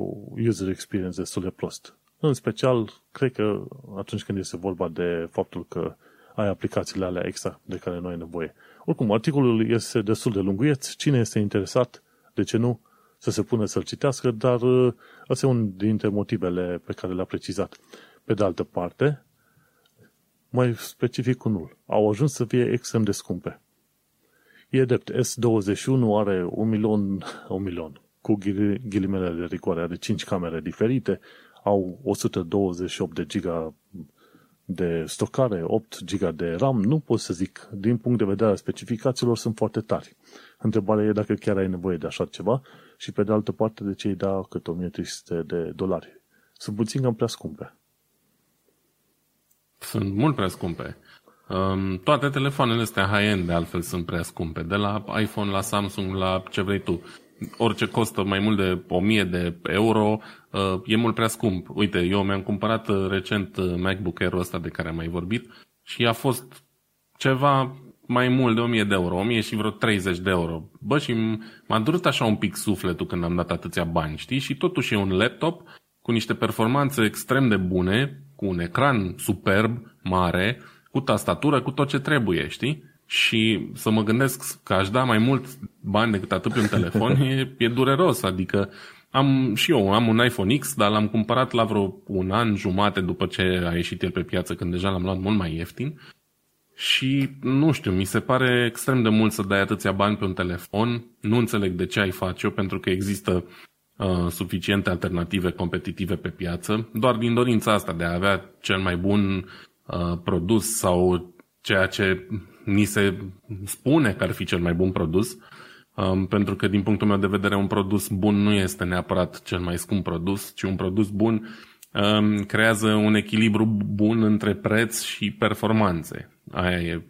user experience destul de prost. În special, cred că atunci când este vorba de faptul că ai aplicațiile alea extra de care nu ai nevoie. Oricum, articolul este destul de lunguieț. Cine este interesat, de ce nu, să se pună să-l citească, dar uh, ăsta e unul dintre motivele pe care le-a precizat. Pe de altă parte, mai specific unul, au ajuns să fie extrem de scumpe. E drept, S21 are un milion, un milion, cu ghilimele de rigoare, are 5 camere diferite, au 128 de giga de stocare, 8 GB de RAM, nu pot să zic, din punct de vedere al specificațiilor sunt foarte tari. Întrebarea e dacă chiar ai nevoie de așa ceva și pe de altă parte de ce îi da cât 1300 de dolari. Sunt puțin cam prea scumpe. Sunt mult prea scumpe. Um, toate telefoanele astea high-end de altfel sunt prea scumpe, de la iPhone la Samsung la ce vrei tu. Orice costă mai mult de 1000 de euro uh, e mult prea scump. Uite, eu mi-am cumpărat uh, recent uh, MacBook Air-ul ăsta de care am mai vorbit și a fost ceva mai mult de 1000 de euro, 1000 și vreo 30 de euro. Bă, și m-a durut așa un pic sufletul când am dat atâția bani, știi? Și totuși e un laptop cu niște performanțe extrem de bune, cu un ecran superb, mare, cu tastatură, cu tot ce trebuie, știi? Și să mă gândesc că aș da mai mult bani decât atât pe un telefon e, e dureros, adică am și eu, am un iPhone X, dar l-am cumpărat la vreo un an jumate după ce a ieșit el pe piață, când deja l-am luat mult mai ieftin și, nu știu, mi se pare extrem de mult să dai atâția bani pe un telefon. Nu înțeleg de ce ai face-o, pentru că există uh, suficiente alternative competitive pe piață. Doar din dorința asta de a avea cel mai bun uh, produs sau ceea ce ni se spune că ar fi cel mai bun produs. Um, pentru că, din punctul meu de vedere, un produs bun nu este neapărat cel mai scump produs, ci un produs bun um, creează un echilibru bun între preț și performanțe. Aia e,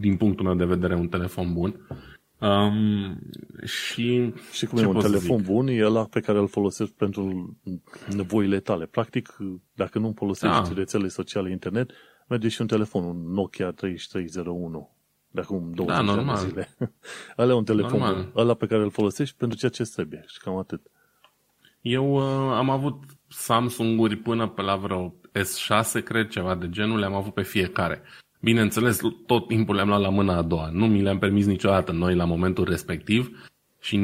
din punctul meu de vedere, un telefon bun. Um, și, și cum e un telefon zic? bun, e ăla pe care îl folosești pentru nevoile tale. Practic, dacă nu folosești da. rețele sociale internet, merge și un telefon, un Nokia 3301 de acum 20 da, normal. de zile. Ăla e un telefon normal. bun. Ăla pe care îl folosești pentru ceea ce trebuie și cam atât. Eu uh, am avut Samsung-uri până pe la vreo S6, cred, ceva de genul, le-am avut pe fiecare. Bineînțeles, tot timpul le-am luat la mâna a doua. Nu mi le-am permis niciodată noi la momentul respectiv și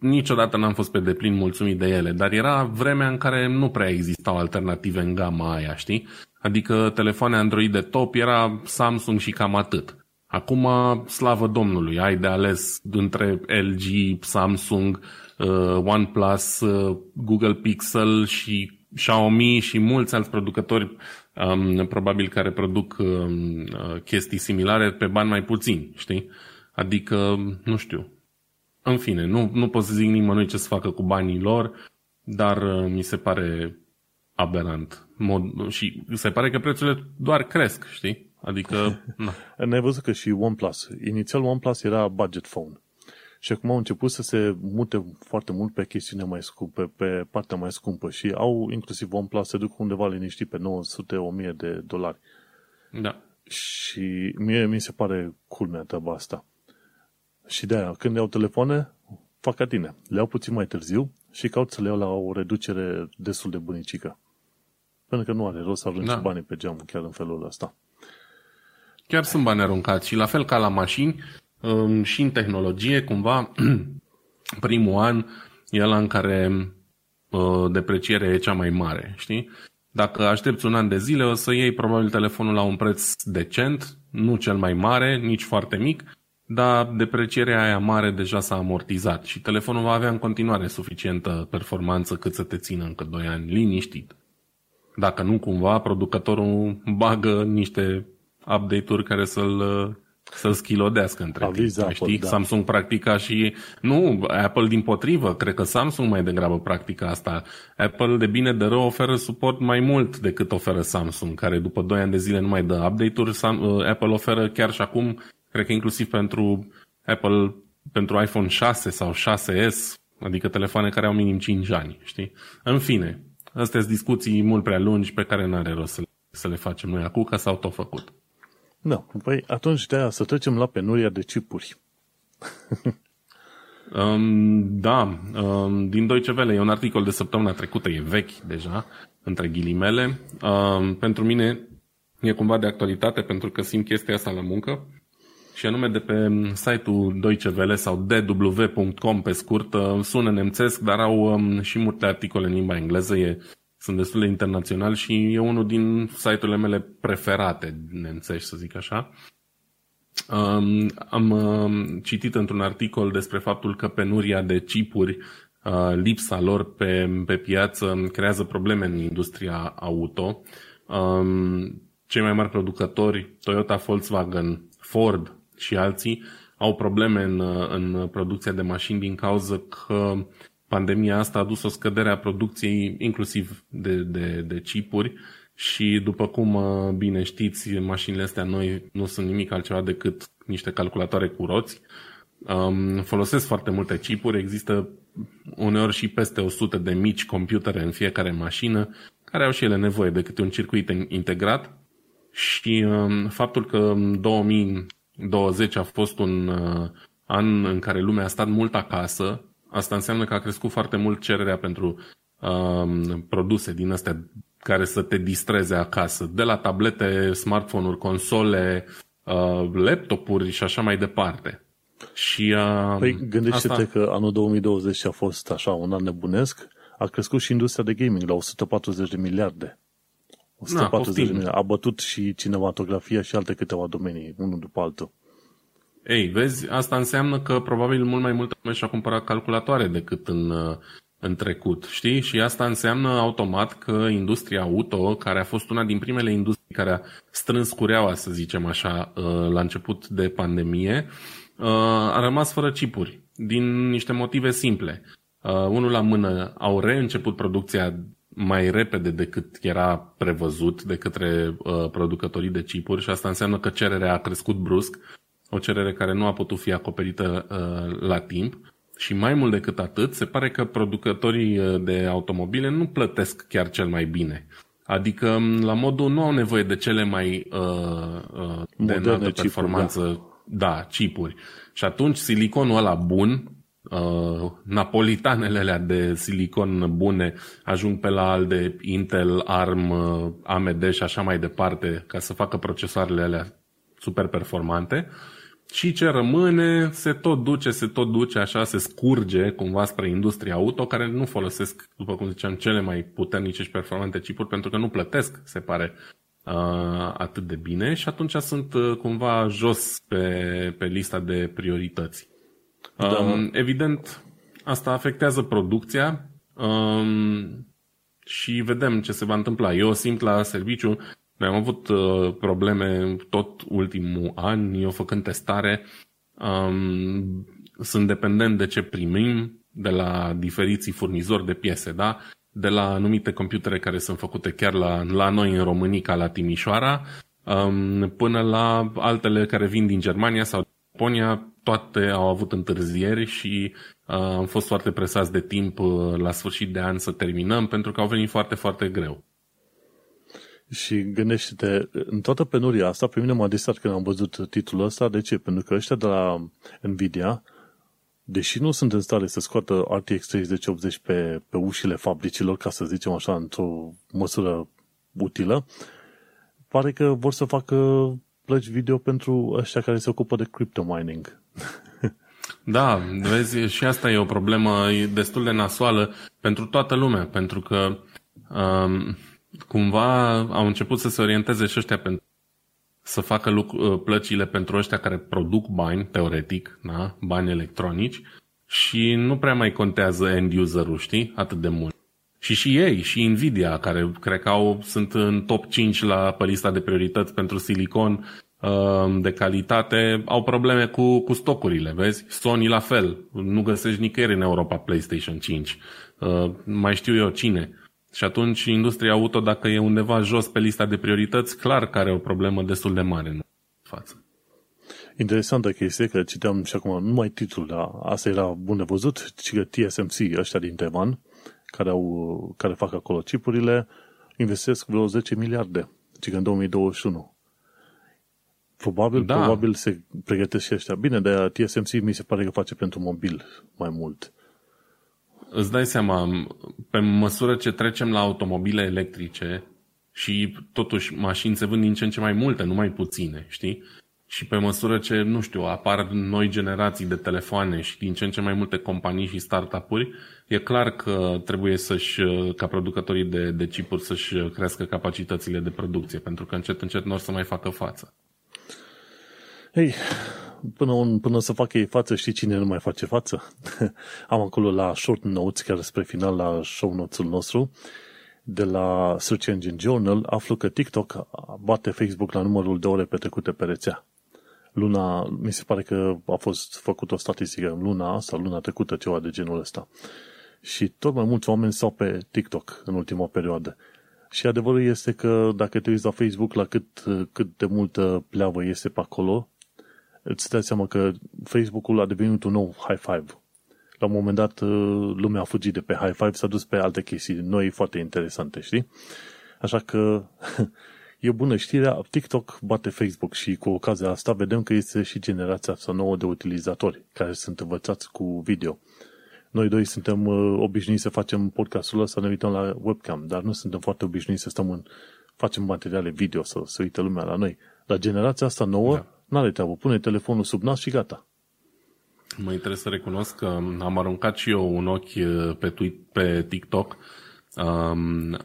niciodată n-am fost pe deplin mulțumit de ele, dar era vremea în care nu prea existau alternative în gama aia, știi? Adică telefoane Android de top era Samsung și cam atât. Acum, slavă Domnului, ai de ales între LG, Samsung, uh, OnePlus, uh, Google Pixel și Xiaomi și mulți alți producători um, probabil care produc um, uh, chestii similare pe bani mai puțini, știi? Adică, nu știu. În fine, nu, nu pot să zic nimănui ce să facă cu banii lor, dar uh, mi se pare aberant. Mod, și se pare că prețurile doar cresc, știi? Adică, na. Ne-ai văzut că și OnePlus. Inițial OnePlus era budget phone. Și acum au început să se mute foarte mult pe chestiune mai scumpe, pe partea mai scumpă și au inclusiv OnePlus se duc undeva liniștit pe 900-1000 de dolari. Da. Și mie mi se pare culmea treaba asta. Și de aia, când iau telefoane, fac ca tine. Le iau puțin mai târziu și caut să le iau la o reducere destul de bunicică. Pentru că nu are rost să arunci da. banii pe geam chiar în felul ăsta. Chiar sunt bani aruncați și la fel ca la mașini, um, și în tehnologie, cumva, primul an e la în care uh, deprecierea e cea mai mare, știi? Dacă aștepți un an de zile, o să iei probabil telefonul la un preț decent, nu cel mai mare, nici foarte mic, dar deprecierea aia mare deja s-a amortizat și telefonul va avea în continuare suficientă performanță cât să te țină încă 2 ani liniștit. Dacă nu cumva, producătorul bagă niște update-uri care să-l, să-l schilodească între Aviz timp, Apple, știi? da. Samsung practica și... Nu, Apple din potrivă, cred că Samsung mai degrabă practica asta. Apple de bine de rău oferă suport mai mult decât oferă Samsung, care după 2 ani de zile nu mai dă update-uri. Sam, uh, Apple oferă chiar și acum, cred că inclusiv pentru Apple, pentru iPhone 6 sau 6S, adică telefoane care au minim 5 ani, știi? În fine, astea sunt discuții mult prea lungi pe care nu are rost să le, să le facem noi acum, că s-au tot făcut. Da, păi atunci de aia să trecem la penuria de chipuri. Um, da, um, din Deutsche Welle, e un articol de săptămâna trecută, e vechi deja, între ghilimele. Um, pentru mine e cumva de actualitate pentru că simt chestia asta la muncă și anume de pe site-ul Deutsche Welle sau dw.com pe scurt, uh, sună nemțesc, dar au um, și multe articole în limba engleză, e, sunt destul de internațional și e unul din site-urile mele preferate nemțești, să zic așa. Um, am um, citit într-un articol despre faptul că penuria de chipuri, uh, lipsa lor pe, pe piață, creează probleme în industria auto. Um, cei mai mari producători, Toyota, Volkswagen, Ford și alții, au probleme în, în producția de mașini din cauza că pandemia asta a dus o scădere a producției inclusiv de, de, de chipuri și după cum uh, bine știți, mașinile astea noi nu sunt nimic altceva decât niște calculatoare cu roți. Um, folosesc foarte multe chipuri, există uneori și peste 100 de mici computere în fiecare mașină, care au și ele nevoie de câte un circuit integrat și um, faptul că 2020 a fost un uh, an în care lumea a stat mult acasă, asta înseamnă că a crescut foarte mult cererea pentru um, produse din astea care să te distreze acasă, de la tablete, smartphone-uri, console, uh, laptopuri și așa mai departe. Și, uh, Păi gândește-te asta... că anul 2020 a fost așa un an nebunesc, a crescut și industria de gaming la 140 de miliarde. 140 de miliarde. A bătut și cinematografia și alte câteva domenii, unul după altul. Ei, vezi, asta înseamnă că probabil mult mai multă lume și-a cumpărat calculatoare decât în, uh, în trecut, știi? Și asta înseamnă automat că industria auto, care a fost una din primele industrii care a strâns cureaua, să zicem așa, uh, la început de pandemie, uh, a rămas fără chipuri, din niște motive simple. Unul la mână, au reînceput producția mai repede decât era prevăzut de către producătorii de chipuri și asta înseamnă că cererea a crescut brusc, o cerere care nu a putut fi acoperită la timp și mai mult decât atât, se pare că producătorii uh, de automobile nu plătesc chiar cel mai bine. Adică, la modul, nu au nevoie de cele mai uh, uh, de înaltă performanță, da. da, chipuri. Și atunci siliconul ăla bun, uh, napolitanele alea de silicon bune ajung pe la al de Intel, ARM, uh, AMD și așa mai departe ca să facă procesoarele alea super performante. Uh, și ce rămâne se tot duce, se tot duce, așa se scurge cumva spre industria auto, care nu folosesc, după cum ziceam, cele mai puternice și performante chipuri pentru că nu plătesc, se pare, uh, atât de bine și atunci sunt uh, cumva jos pe, pe lista de priorități. Da. Um, evident, asta afectează producția um, și vedem ce se va întâmpla. Eu simt la serviciu noi am avut uh, probleme tot ultimul an, eu făcând testare, um, sunt dependent de ce primim de la diferiții furnizori de piese, da? de la anumite computere care sunt făcute chiar la, la noi în România, la Timișoara, um, până la altele care vin din Germania sau Japonia, toate au avut întârzieri și uh, am fost foarte presați de timp uh, la sfârșit de an să terminăm pentru că au venit foarte, foarte greu. Și gândește-te, în toată penuria asta, pe mine m-a distrat când am văzut titlul ăsta. De ce? Pentru că ăștia de la Nvidia, deși nu sunt în stare să scoată RTX 3080 pe, pe ușile fabricilor, ca să zicem așa, într-o măsură utilă, pare că vor să facă plăci video pentru ăștia care se ocupă de crypto mining. Da, vezi, și asta e o problemă destul de nasoală pentru toată lumea, pentru că um, cumva au început să se orienteze și ăștia pentru să facă lucru, uh, plăcile pentru ăștia care produc bani, teoretic, da? bani electronici, și nu prea mai contează end user-ul, știi, atât de mult. Și și ei, și Nvidia, care cred că au, sunt în top 5 la pe lista de priorități pentru silicon, uh, de calitate au probleme cu, cu stocurile, vezi? Sony la fel, nu găsești nicăieri în Europa PlayStation 5. Uh, mai știu eu cine. Și atunci industria auto, dacă e undeva jos pe lista de priorități, clar că are o problemă destul de mare în față. Interesantă chestie, că citeam și acum numai titlul, dar asta era bun de văzut, ci că TSMC, ăștia din Taiwan, care, au, care fac acolo chipurile, investesc vreo 10 miliarde, ci că în 2021. Probabil, da. probabil se pregătesc și ăștia. Bine, de TSMC mi se pare că face pentru mobil mai mult. Îți dai seama, pe măsură ce trecem la automobile electrice și totuși mașini se vând din ce în ce mai multe, nu mai puține, știi? Și pe măsură ce, nu știu, apar noi generații de telefoane și din ce în ce mai multe companii și startup-uri, e clar că trebuie să-și, ca producătorii de, de chipuri să-și crească capacitățile de producție, pentru că încet, încet nu or să mai facă față. Ei, până, un, până să facă ei față, știi cine nu mai face față? Am acolo la short notes, chiar spre final la show notes-ul nostru, de la Search Engine Journal, aflu că TikTok bate Facebook la numărul de ore petrecute pe rețea luna, mi se pare că a fost făcut o statistică în luna asta, luna trecută, ceva de genul ăsta. Și tot mai mulți oameni stau pe TikTok în ultima perioadă. Și adevărul este că dacă te uiți la Facebook la cât, cât de multă pleavă este pe acolo, îți dai seama că Facebook-ul a devenit un nou high five. La un moment dat lumea a fugit de pe high five, s-a dus pe alte chestii noi foarte interesante, știi? Așa că E bună știrea, TikTok bate Facebook și cu ocazia asta vedem că este și generația asta nouă de utilizatori care sunt învățați cu video. Noi doi suntem uh, obișnuiți să facem podcastul ăsta, să ne uităm la webcam, dar nu suntem foarte obișnuiți să stăm în, facem materiale video, să se uite lumea la noi. La generația asta nouă, da. N-are treabă, pune telefonul sub nas și gata. Mă trebuie să recunosc că am aruncat și eu un ochi uh, pe, tweet, pe TikTok. Um,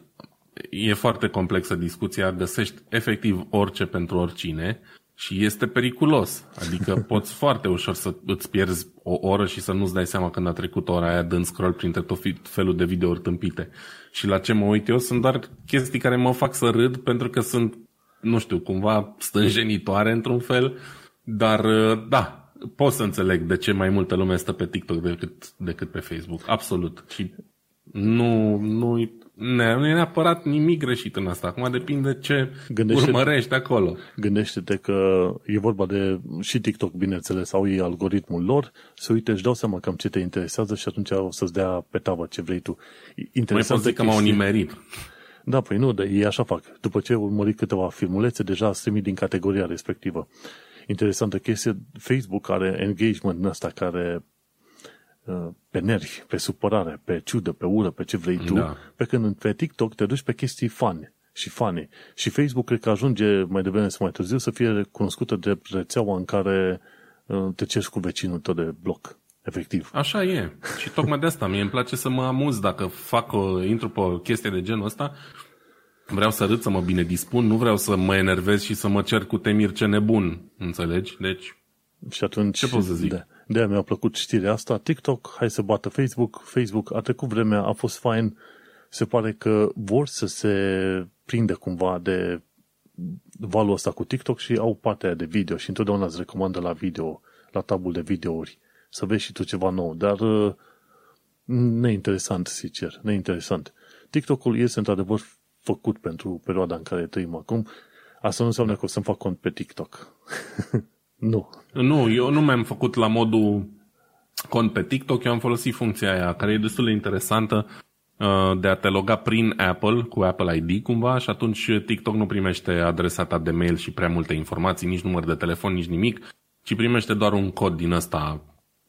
e foarte complexă discuția, găsești efectiv orice pentru oricine și este periculos. Adică poți foarte ușor să îți pierzi o oră și să nu-ți dai seama când a trecut ora aia dând scroll printre tot felul de videouri tâmpite. Și la ce mă uit eu sunt doar chestii care mă fac să râd pentru că sunt, nu știu, cumva stânjenitoare într-un fel, dar da, pot să înțeleg de ce mai multă lume stă pe TikTok decât, decât pe Facebook. Absolut. Și nu, nu ne, nu e neapărat nimic greșit în asta. Acum depinde ce gândește urmărești acolo. Gândește-te că e vorba de și TikTok, bineînțeles, au ei algoritmul lor, să uite, își dau seama cam ce te interesează și atunci o să-ți dea pe tavă ce vrei tu. Interesant Mai că m-au nimerit. Da, păi nu, ei așa fac. După ce urmări câteva filmulețe, deja strimi din categoria respectivă. Interesantă chestie, Facebook are engagement în asta care Uh, pe nervi, pe supărare, pe ciudă, pe ură, pe ce vrei tu, da. pe când pe TikTok te duci pe chestii fani și fani. Și Facebook cred că ajunge mai devreme sau mai târziu să fie cunoscută de rețeaua în care uh, te ceri cu vecinul tău de bloc. Efectiv. Așa e. Și tocmai de asta mie îmi place să mă amuz dacă fac o, intru pe o chestie de genul ăsta. Vreau să râd, să mă bine dispun, nu vreau să mă enervez și să mă cer cu temir ce nebun. Înțelegi? Deci, și atunci, ce pot să zic? De, de mi-a plăcut știrea asta. TikTok, hai să bată Facebook. Facebook a trecut vremea, a fost fain. Se pare că vor să se prinde cumva de valul ăsta cu TikTok și au partea de video și întotdeauna îți recomandă la video, la tabul de videouri, să vezi și tu ceva nou. Dar uh, neinteresant, sincer, neinteresant. TikTok-ul este într-adevăr făcut pentru perioada în care trăim acum. Asta nu înseamnă că o să-mi fac cont pe TikTok. Nu. Nu, eu nu mi-am făcut la modul cont pe TikTok, eu am folosit funcția aia, care e destul de interesantă uh, de a te loga prin Apple, cu Apple ID cumva, și atunci TikTok nu primește adresa ta de mail și prea multe informații, nici număr de telefon, nici nimic, ci primește doar un cod din ăsta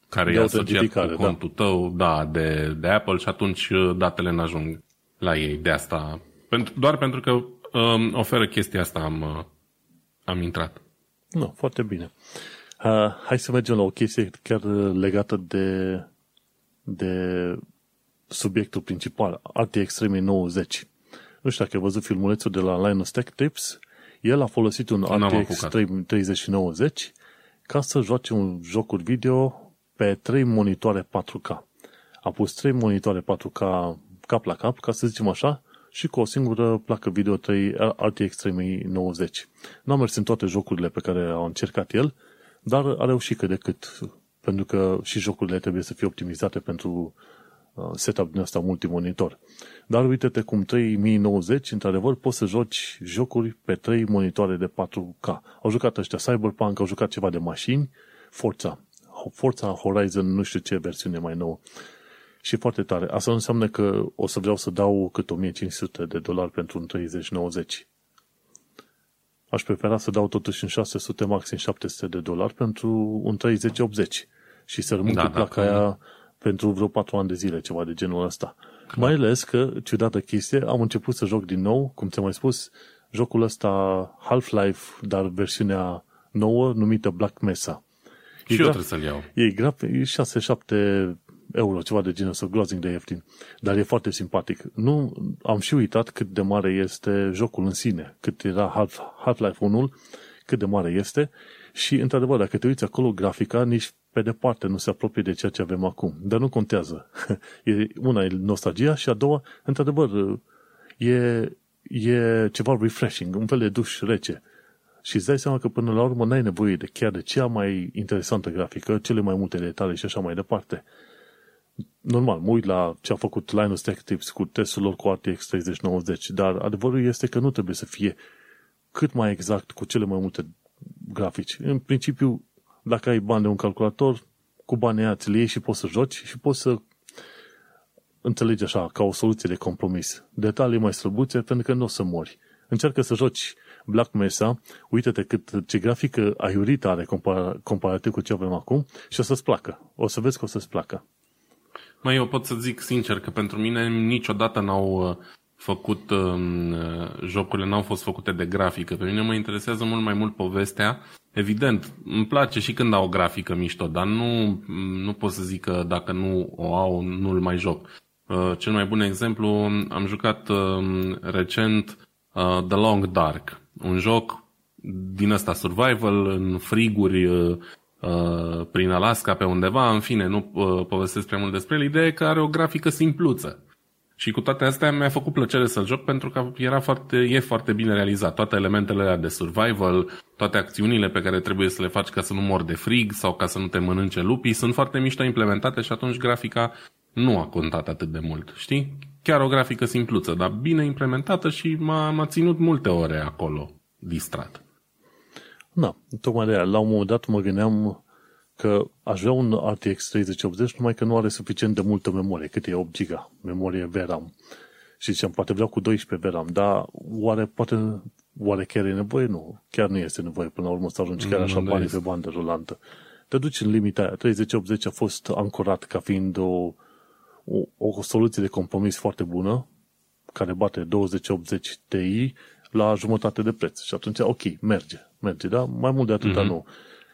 care de e asociat cu da. contul da. tău, da, de, de Apple și atunci uh, datele n-ajung la ei. De asta, pentru, doar pentru că um, oferă chestia asta am, uh, am intrat. Nu, foarte bine. Uh, hai să mergem la o chestie chiar legată de, de subiectul principal, RTX Extreme 90. Nu știu dacă ai văzut filmulețul de la Linus Tech Tips. El a folosit un RTX 3090 ca să joace un jocuri video pe 3 monitoare 4K. A pus 3 monitoare 4K cap la cap, ca să zicem așa, și cu o singură placă video 3 RTX 3090. Nu am mers în toate jocurile pe care au încercat el, dar a reușit cât de cât, pentru că și jocurile trebuie să fie optimizate pentru uh, setup din asta multimonitor. Dar uite-te cum 3090, într-adevăr, poți să joci jocuri pe 3 monitoare de 4K. Au jucat ăștia Cyberpunk, au jucat ceva de mașini, Forza. Forza Horizon, nu știu ce versiune mai nouă. Și foarte tare. Asta nu înseamnă că o să vreau să dau cât 1500 de dolari pentru un 3090. Aș prefera să dau totuși în 600, maxim 700 de dolari pentru un 3080 și să rămân da, cu placa da, aia pentru vreo 4 ani de zile, ceva de genul ăsta. Clar. Mai ales că, ciudată chestie, am început să joc din nou, cum ți-am mai spus, jocul ăsta Half-Life, dar versiunea nouă, numită Black Mesa. E și graf, eu trebuie să-l iau. E graf, e 6-7 euro, ceva de genul ăsta, glozing de ieftin. Dar e foarte simpatic. Nu, am și uitat cât de mare este jocul în sine, cât era Half, Half-Life 1 cât de mare este și, într-adevăr, dacă te uiți acolo, grafica nici pe departe nu se apropie de ceea ce avem acum. Dar nu contează. e, una e nostalgia și a doua, într-adevăr, e, e ceva refreshing, un fel de duș rece. Și îți dai seama că până la urmă n-ai nevoie de chiar de cea mai interesantă grafică, cele mai multe detalii și așa mai departe. Normal, mă uit la ce a făcut Linus Tech Tips cu testul lor cu RTX 3090, dar adevărul este că nu trebuie să fie cât mai exact cu cele mai multe grafici. În principiu, dacă ai bani de un calculator, cu banii aia ți iei și poți să joci și poți să înțelegi așa, ca o soluție de compromis. Detalii mai slăbuțe pentru că nu o să mori. Încearcă să joci Black Mesa, uite-te cât, ce grafică aiurită are compar, comparativ cu ce avem acum și o să-ți placă. O să vezi că o să-ți placă. Mai eu pot să zic sincer că pentru mine niciodată n-au uh, făcut um, uh, jocurile n-au fost făcute de grafică. Pe mine mă interesează mult mai mult povestea. Evident, îmi place și când au o grafică mișto, dar nu, nu pot să zic că dacă nu o au, nu-l mai joc. Uh, cel mai bun exemplu, am jucat uh, recent uh, The Long Dark, un joc din ăsta survival, în friguri uh, uh, prin Alaska, pe undeva, în fine, nu uh, povestesc prea mult despre el, ideea e că are o grafică simpluță. Și cu toate astea mi-a făcut plăcere să-l joc pentru că era foarte, e foarte bine realizat. Toate elementele alea de survival, toate acțiunile pe care trebuie să le faci ca să nu mor de frig sau ca să nu te mănânce lupii sunt foarte mișto implementate și atunci grafica nu a contat atât de mult, știi? Chiar o grafică simpluță, dar bine implementată și m-a, m-a ținut multe ore acolo, distrat. Da, tocmai de aia. La un moment dat mă gândeam că aș vrea un RTX 3080, numai că nu are suficient de multă memorie, cât e 8 GB memorie VRAM. Și ziceam, poate vreau cu 12 VRAM, dar oare, poate, oare chiar e nevoie? Nu, chiar nu este nevoie până la urmă să ajungi chiar așa bani pe bandă rulantă. Te duci în limita aia. 3080 a fost ancorat ca fiind o, o, o soluție de compromis foarte bună, care bate 2080 Ti la jumătate de preț. Și atunci, ok, merge, merge, da? Mai mult de atâta mm-hmm. nu.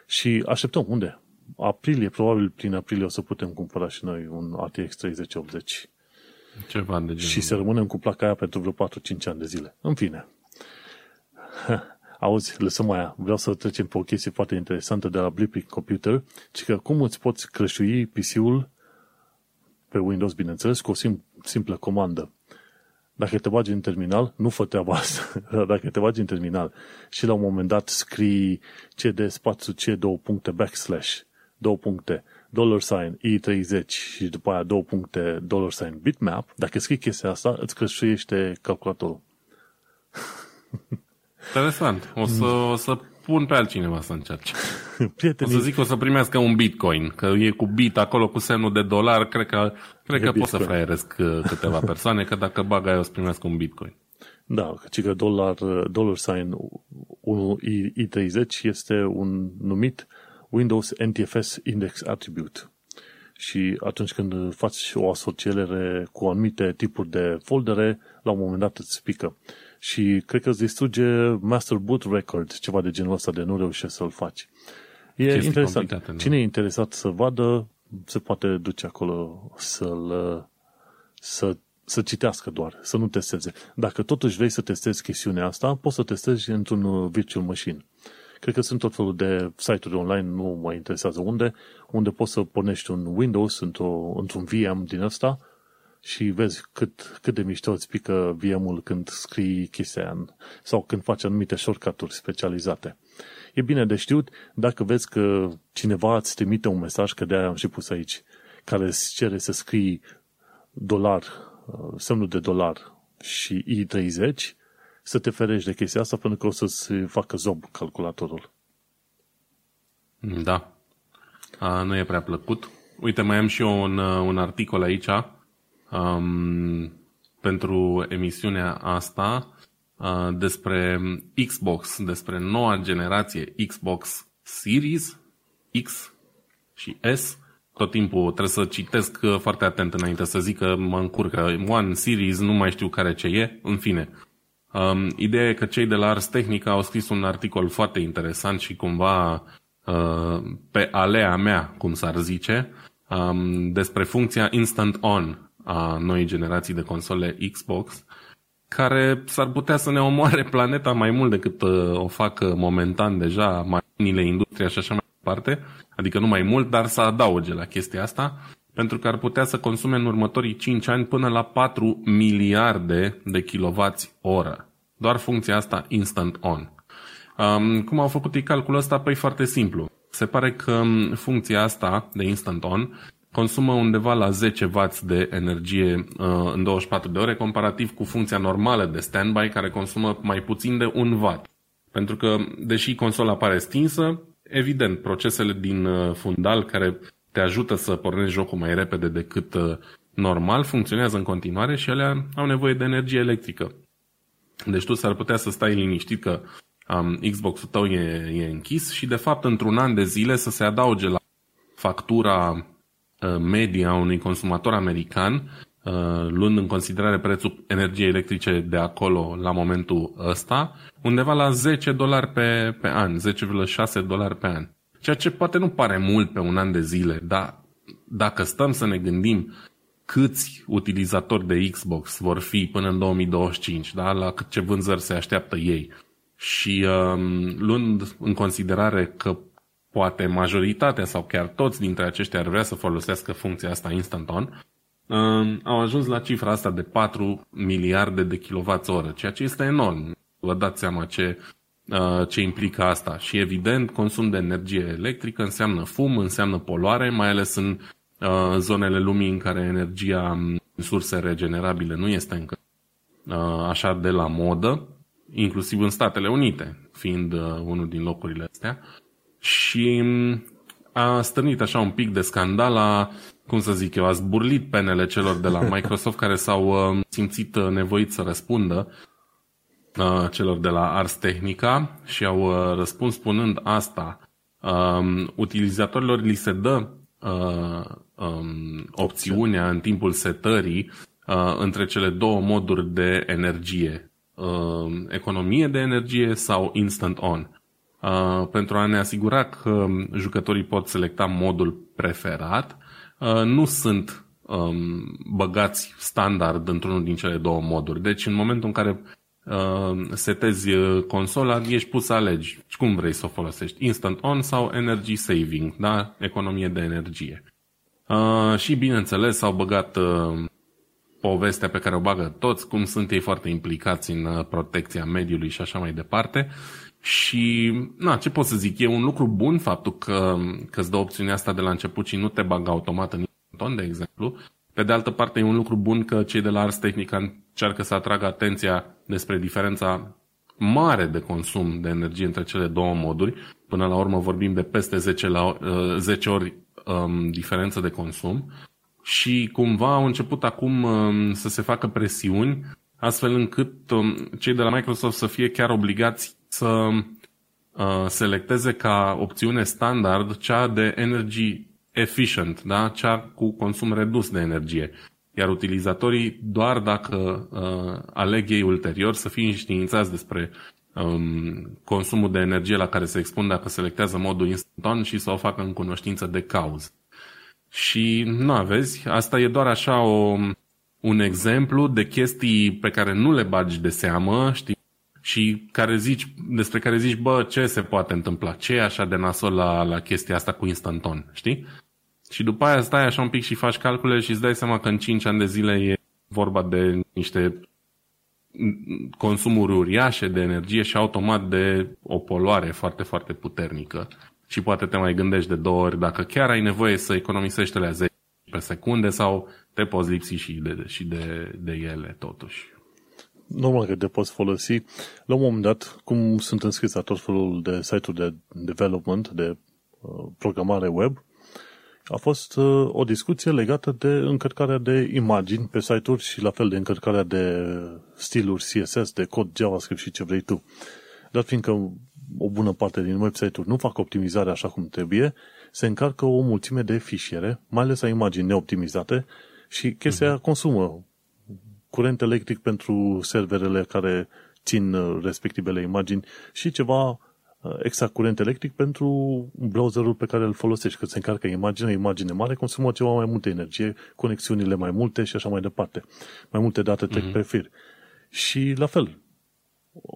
Și așteptăm, unde? aprilie, probabil prin aprilie o să putem cumpăra și noi un RTX 3080. Ceva de genul. Și să rămânem cu placa aia pentru vreo 4-5 ani de zile. În fine. Auzi, lăsăm aia. Vreau să trecem pe o chestie foarte interesantă de la Blipping Computer, ci că cum îți poți crășui PC-ul pe Windows, bineînțeles, cu o sim- simplă comandă. Dacă te bagi în terminal, nu fă treaba asta. Dacă te bagi în terminal și la un moment dat scrii cd spațiu c două puncte backslash două puncte, dollar sign i30 și după aia două puncte, dollar sign bitmap, dacă scrii chestia asta, îți creșuiește calculatorul. Interesant. O să, o să pun pe altcineva să încerce. Prietenii... O să zic că o să primească un bitcoin, că e cu bit acolo cu semnul de dolar, cred că, cred că pot să fraieresc uh, câteva persoane, că dacă bagă aia o să primească un bitcoin. Da, ci că dollar, dollar sign I30 este un numit Windows NTFS Index Attribute. Și atunci când faci o asociere cu anumite tipuri de foldere, la un moment dat îți pică. Și cred că îți distruge Master Boot Record, ceva de genul ăsta de nu reușești să-l faci. E Chestii interesant. Cine e interesat să vadă, se poate duce acolo să-l, să, să citească doar, să nu testeze. Dacă totuși vrei să testezi chestiunea asta, poți să testezi într-un virtual machine. Cred că sunt tot felul de site-uri online, nu mă interesează unde, unde poți să pornești un Windows într-o, într-un VM din ăsta și vezi cât, cât de mișto îți pică VM-ul când scrii chestia sau când faci anumite shortcut-uri specializate. E bine de știut dacă vezi că cineva îți trimite un mesaj, că de-aia am și pus aici, care îți cere să scrii dolar, uh, semnul de dolar și I30, să te ferești de chestia asta pentru că o să-ți facă zob calculatorul. Da. A, nu e prea plăcut. Uite, mai am și eu un, uh, un articol aici um, pentru emisiunea asta uh, despre Xbox, despre noua generație Xbox Series X și S. Tot timpul trebuie să citesc uh, foarte atent înainte să zic că mă încurcă. One Series, nu mai știu care ce e, în fine. Um, ideea e că cei de la Ars Technica au scris un articol foarte interesant și cumva uh, pe alea mea, cum s-ar zice, um, despre funcția Instant On a noii generații de console Xbox, care s-ar putea să ne omoare planeta mai mult decât uh, o fac uh, momentan deja mașinile, industria și așa mai departe, adică nu mai mult, dar să adauge la chestia asta, pentru că ar putea să consume în următorii 5 ani până la 4 miliarde de kilovați oră. Doar funcția asta instant on. Um, cum au făcut ei calculul ăsta? Păi foarte simplu. Se pare că um, funcția asta de instant on consumă undeva la 10 W de energie uh, în 24 de ore, comparativ cu funcția normală de standby, care consumă mai puțin de 1 W. Pentru că, deși consola pare stinsă, evident, procesele din uh, fundal care te ajută să pornești jocul mai repede decât uh, normal funcționează în continuare și ele au nevoie de energie electrică. Deci tu s-ar putea să stai liniștit că um, Xbox-ul tău e, e închis și de fapt într-un an de zile să se adauge la factura Uh, media unui consumator american, uh, luând în considerare prețul energiei electrice de acolo la momentul ăsta, undeva la 10 dolari pe, pe an, 10,6 dolari pe an. Ceea ce poate nu pare mult pe un an de zile, dar dacă stăm să ne gândim câți utilizatori de Xbox vor fi până în 2025, da? la cât ce vânzări se așteaptă ei. Și um, luând în considerare că poate majoritatea sau chiar toți dintre aceștia ar vrea să folosească funcția asta instant on, uh, au ajuns la cifra asta de 4 miliarde de kWh, ceea ce este enorm. Vă dați seama ce, uh, ce implică asta. Și evident, consum de energie electrică înseamnă fum, înseamnă poluare, mai ales în uh, zonele lumii în care energia în surse regenerabile nu este încă așa de la modă, inclusiv în Statele Unite, fiind unul din locurile astea și a stârnit așa un pic de scandal, a, cum să zic eu, a zburlit penele celor de la Microsoft care s-au uh, simțit uh, nevoiți să răspundă uh, celor de la Ars Technica și au uh, răspuns spunând asta. Uh, utilizatorilor li se dă uh, um, opțiunea în timpul setării uh, între cele două moduri de energie, uh, economie de energie sau instant on. Uh, pentru a ne asigura că jucătorii pot selecta modul preferat, uh, nu sunt um, băgați standard într-unul din cele două moduri. Deci în momentul în care uh, setezi consola, ești pus să alegi cum vrei să o folosești, instant on sau energy saving, da? economie de energie. Uh, și bineînțeles s-au băgat uh, povestea pe care o bagă toți, cum sunt ei foarte implicați în protecția mediului și așa mai departe. Și, na, ce pot să zic, e un lucru bun faptul că, că îți dă opțiunea asta de la început și nu te bagă automat în ton, de exemplu. Pe de altă parte, e un lucru bun că cei de la Ars Technica încearcă să atragă atenția despre diferența mare de consum de energie între cele două moduri. Până la urmă vorbim de peste 10, la, uh, 10 ori um, diferență de consum. Și cumva au început acum um, să se facă presiuni astfel încât um, cei de la Microsoft să fie chiar obligați să uh, selecteze ca opțiune standard cea de energy efficient, da? cea cu consum redus de energie. Iar utilizatorii, doar dacă uh, aleg ei ulterior să fie înștiințați despre um, consumul de energie la care se expun dacă selectează modul instantan și să o facă în cunoștință de cauză. Și nu aveți, asta e doar așa o, un exemplu de chestii pe care nu le bagi de seamă, știi, și care zici, despre care zici, bă, ce se poate întâmpla? Ce e așa de nasol la, la chestia asta cu instanton, știi? Și după aia stai așa un pic și faci calcule și îți dai seama că în 5 ani de zile e vorba de niște consumuri uriașe de energie și automat de o poluare foarte, foarte puternică. Și poate te mai gândești de două ori dacă chiar ai nevoie să economisești la 10 pe secunde sau te poți lipsi și de, și de, de ele totuși. Normal că te poți folosi. La un moment dat, cum sunt înscris la tot felul de site-uri de development, de uh, programare web, a fost uh, o discuție legată de încărcarea de imagini pe site-uri și la fel de încărcarea de stiluri CSS, de cod JavaScript și ce vrei tu. Dar fiindcă o bună parte din website-uri nu fac optimizare așa cum trebuie, se încarcă o mulțime de fișiere, mai ales a imagini neoptimizate și chestia uh-huh. consumă curent electric pentru serverele care țin uh, respectivele imagini și ceva Uh, exact curent electric pentru browserul pe care îl folosești. Că se încarcă imagine, imagine mare, consumă ceva mai multă energie, conexiunile mai multe și așa mai departe. Mai multe date trec mm-hmm. pe fir. Și la fel,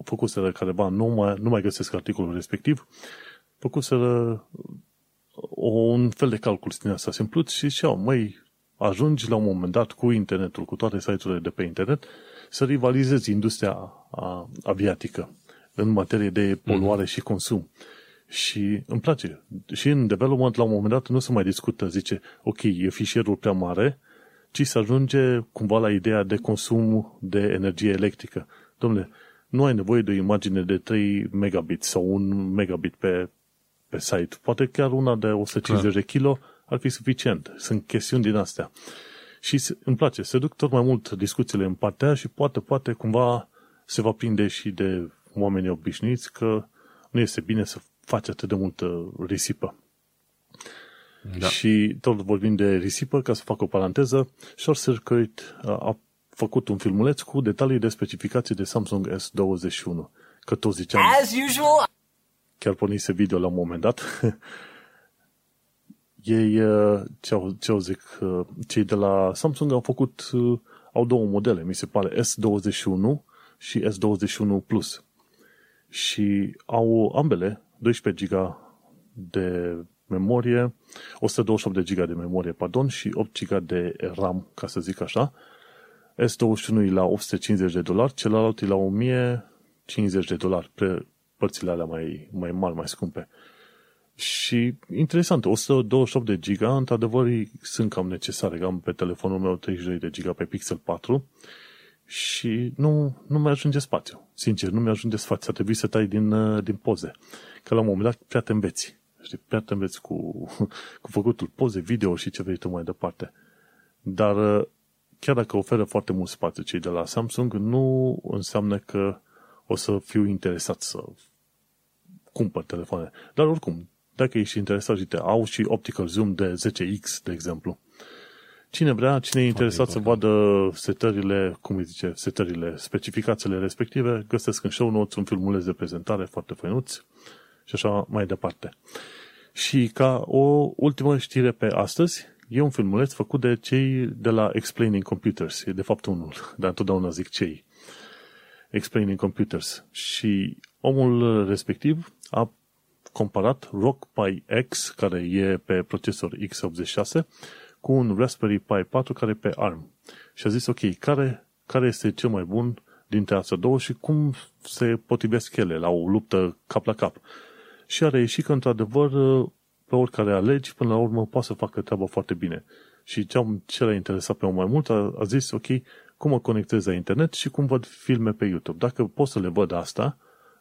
făcuseră careva, nu mai, nu mai găsesc articolul respectiv, făcuseră un fel de calcul din asta simplu și ziceau, măi, ajungi la un moment dat cu internetul, cu toate site-urile de pe internet, să rivalizezi industria aviatică în materie de poluare mm-hmm. și consum. Și îmi place. Și în development, la un moment dat, nu se mai discută, zice, ok, e fișierul prea mare, ci se ajunge cumva la ideea de consum de energie electrică. Domnule, nu ai nevoie de o imagine de 3 megabit sau 1 megabit pe, pe site. Poate chiar una de 150 Clar. de kilo ar fi suficient. Sunt chestiuni din astea. Și îmi place, se duc tot mai mult discuțiile în partea și poate, poate cumva se va prinde și de oamenii obișnuiți că nu este bine să faci atât de multă risipă. Da. Și tot vorbim de risipă, ca să fac o paranteză, Short Circuit a făcut un filmuleț cu detalii de specificații de Samsung S21. Că tot ziceam... As usual! Chiar pornise video la un moment dat. Ei, ce au, ce au zic, cei de la Samsung au făcut, au două modele, mi se pare, S21 și S21 Plus și au ambele 12 GB de memorie, 128 de GB de memorie, pardon, și 8 GB de RAM, ca să zic așa. S21 e la 850 de dolari, celălalt e la 1050 de dolari, pe părțile alea mai, mai mari, mai scumpe. Și interesant, 128 de GB, într-adevăr, sunt cam necesare. Am pe telefonul meu 32 de GB pe Pixel 4 și nu, nu mai ajunge spațiu. Sincer, nu mi ajunge spațiu. A trebuit să tai din, uh, din poze. Că la un moment dat prea te înveți. Știi, prea te înveți cu, cu făcutul poze, video și ce vrei tu mai departe. Dar uh, chiar dacă oferă foarte mult spațiu cei de la Samsung, nu înseamnă că o să fiu interesat să cumpăr telefoane. Dar oricum, dacă ești interesat, uite, au și optical zoom de 10x, de exemplu. Cine vrea, cine e interesat să vadă setările, cum îi zice, setările, specificațiile respective, găsesc în show notes un filmuleț de prezentare foarte făinuț și așa mai departe. Și ca o ultimă știre pe astăzi, e un filmuleț făcut de cei de la Explaining Computers. E de fapt unul, dar întotdeauna zic cei. Explaining Computers. Și omul respectiv a comparat Rock Pi X, care e pe procesor x86, cu un Raspberry Pi 4 care e pe ARM. Și a zis, ok, care, care este cel mai bun dintre astea două și cum se potrivesc ele la o luptă cap la cap. Și a reieșit că, într-adevăr, pe oricare alegi, până la urmă, poate să facă treaba foarte bine. Și ce, am, ce l-a interesat pe mai mult, a, a zis, ok, cum mă conectez la internet și cum văd filme pe YouTube. Dacă pot să le văd asta,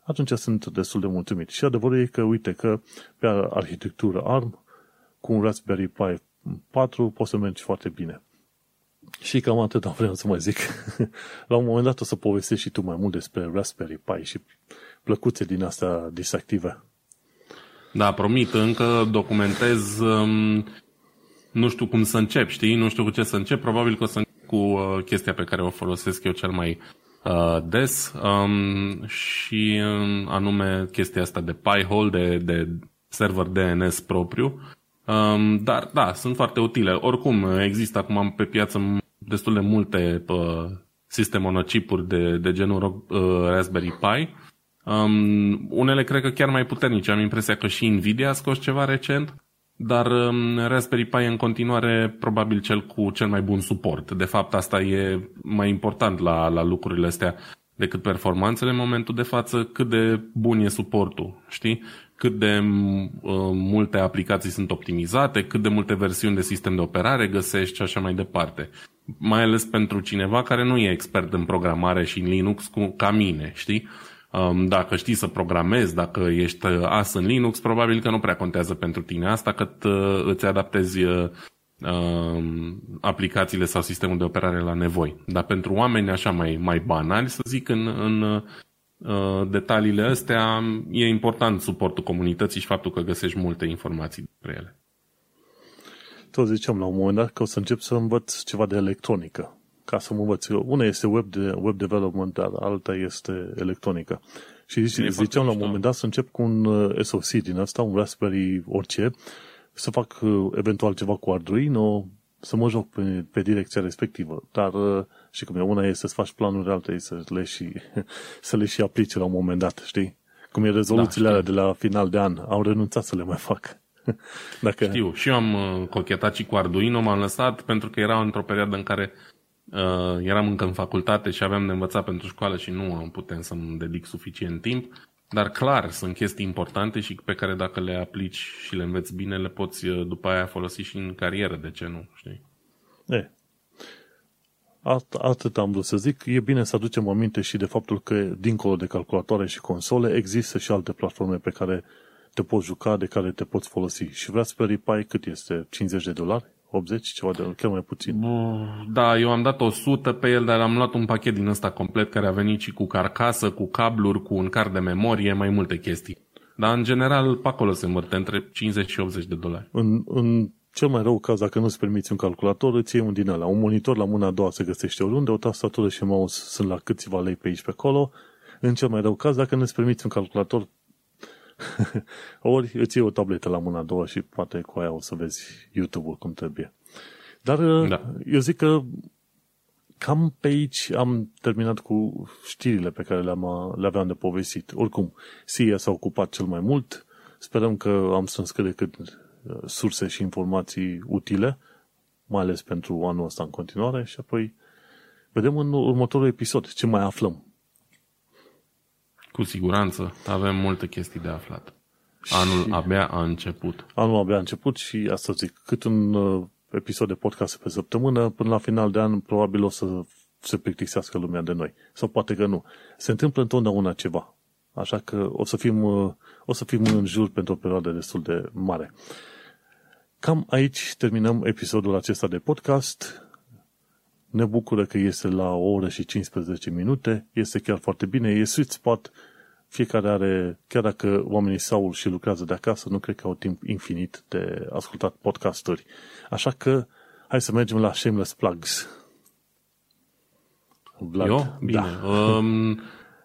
atunci sunt destul de mulțumit. Și adevărul e că, uite, că pe arhitectură ARM, cu un Raspberry Pi 4 poți să mergi foarte bine. Și cam atât am vreau să mai zic. La un moment dat o să povestești și tu mai mult despre Raspberry Pi și plăcuțe din astea distractive. Da, promit, încă documentez, um, nu știu cum să încep, știi? Nu știu cu ce să încep, probabil că o să încep cu uh, chestia pe care o folosesc eu cel mai uh, des um, și um, anume chestia asta de Pi-hole, de, de server DNS propriu Um, dar da, sunt foarte utile. Oricum, există acum pe piață destul de multe uh, sisteme monocipuri de, de genul uh, Raspberry Pi. Um, unele cred că chiar mai puternice. Am impresia că și Nvidia a scos ceva recent. Dar um, Raspberry Pi e în continuare probabil cel cu cel mai bun suport. De fapt, asta e mai important la, la lucrurile astea decât performanțele în momentul de față, cât de bun e suportul, știi? Cât de uh, multe aplicații sunt optimizate, cât de multe versiuni de sistem de operare găsești și așa mai departe. Mai ales pentru cineva care nu e expert în programare și în Linux cu, ca mine, știi? Um, dacă știi să programezi, dacă ești as în Linux, probabil că nu prea contează pentru tine asta, cât uh, îți adaptezi uh, um, aplicațiile sau sistemul de operare la nevoi. Dar pentru oameni așa mai, mai banali, să zic, în, în uh, detaliile astea, e important suportul comunității și faptul că găsești multe informații despre ele. Tot ziceam la un moment dat că o să încep să învăț ceva de electronică ca să mă învăț. Una este web, de, web development, dar alta este electronică. Și zice, ziceam la un moment dat să încep cu un uh, SoC din asta, un Raspberry orice, să fac uh, eventual ceva cu Arduino, să mă joc pe, pe direcția respectivă. Dar, uh, și cum e, una este să faci planuri, alta este să le și, să le și aplici la un moment dat, știi? Cum e rezoluțiile da, alea de la final de an. Au renunțat să le mai fac. Dacă... Știu, și eu am cochetat și cu Arduino, m-am lăsat pentru că era într-o perioadă în care uh, eram încă în facultate și aveam de învățat pentru școală și nu am putem să-mi dedic suficient timp. Dar clar, sunt chestii importante și pe care dacă le aplici și le înveți bine, le poți uh, după aia folosi și în carieră, de ce nu, știi? E. At- atât am vrut să zic. E bine să aducem aminte și de faptul că, dincolo de calculatoare și console, există și alte platforme pe care te poți juca, de care te poți folosi. Și Raspberry Pi cât este? 50 de dolari? 80, ceva de chiar mai puțin. Da, eu am dat 100 pe el, dar am luat un pachet din ăsta complet care a venit și cu carcasă, cu cabluri, cu un card de memorie, mai multe chestii. Dar în general pe acolo se învârte între 50 și 80 de dolari. În, în cel mai rău caz, dacă nu-ți permiți un calculator, îți iei un din ăla. Un monitor la mâna a doua se găsește oriunde, o tastatură și mouse sunt la câțiva lei pe aici pe acolo. În cel mai rău caz, dacă nu-ți permiți un calculator, ori îți iei o tabletă la mâna a doua și poate cu aia o să vezi YouTube-ul cum trebuie. Dar uh, da. eu zic că cam pe aici am terminat cu știrile pe care le-am, uh, le aveam de povestit. Oricum, SIA s-a ocupat cel mai mult. Sperăm că am strâns cât de cât uh, surse și informații utile, mai ales pentru anul ăsta în continuare și apoi vedem în următorul episod ce mai aflăm. Cu siguranță. Avem multe chestii de aflat. Anul și abia a început. Anul abia a început și asta zic, cât un uh, episod de podcast pe săptămână, până la final de an probabil o să se plictisească lumea de noi. Sau poate că nu. Se întâmplă întotdeauna ceva. Așa că o să fim, uh, o să fim în jur pentru o perioadă destul de mare. Cam aici terminăm episodul acesta de podcast. Ne bucură că este la o oră și 15 minute. Este chiar foarte bine. E sweet spot fiecare are, chiar dacă oamenii sau și lucrează de acasă, nu cred că au timp infinit de ascultat podcasturi. Așa că hai să mergem la Shameless Plugs. Vlad. Eu? Bine. Da. Um,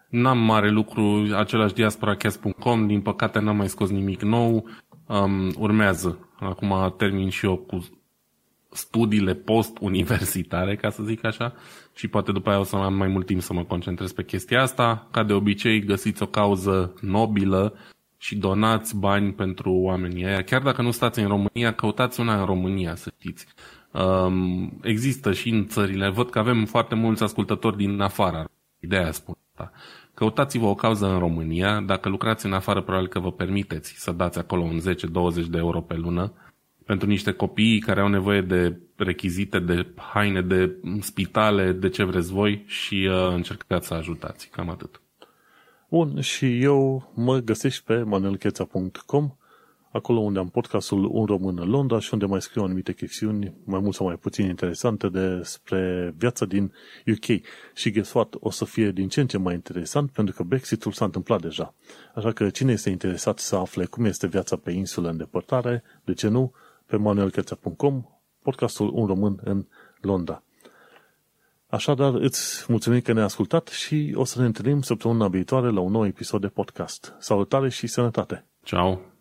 n-am mare lucru, același diasporacast.com, din păcate n-am mai scos nimic nou. Um, urmează. Acum termin și eu cu studiile post-universitare, ca să zic așa, și poate după aia o să am mai mult timp să mă concentrez pe chestia asta. Ca de obicei, găsiți o cauză nobilă și donați bani pentru oamenii aia. Chiar dacă nu stați în România, căutați una în România, să știți. Um, există și în țările, văd că avem foarte mulți ascultători din afara, ideea spun asta. Căutați-vă o cauză în România, dacă lucrați în afară, probabil că vă permiteți să dați acolo un 10-20 de euro pe lună pentru niște copii care au nevoie de rechizite, de haine, de spitale, de ce vreți voi și uh, încercați să ajutați. Cam atât. Bun, și eu mă găsești pe manelcheța.com acolo unde am podcastul Un Român în Londra și unde mai scriu anumite chestiuni mai mult sau mai puțin interesante despre viața din UK. Și guess what? O să fie din ce în ce mai interesant pentru că Brexitul s-a întâmplat deja. Așa că cine este interesat să afle cum este viața pe insulă în depărtare, de ce nu, pe manuelcheța.com, podcastul Un Român în Londra. Așadar, îți mulțumim că ne-ai ascultat și o să ne întâlnim săptămâna viitoare la un nou episod de podcast. Salutare și sănătate! Ciao!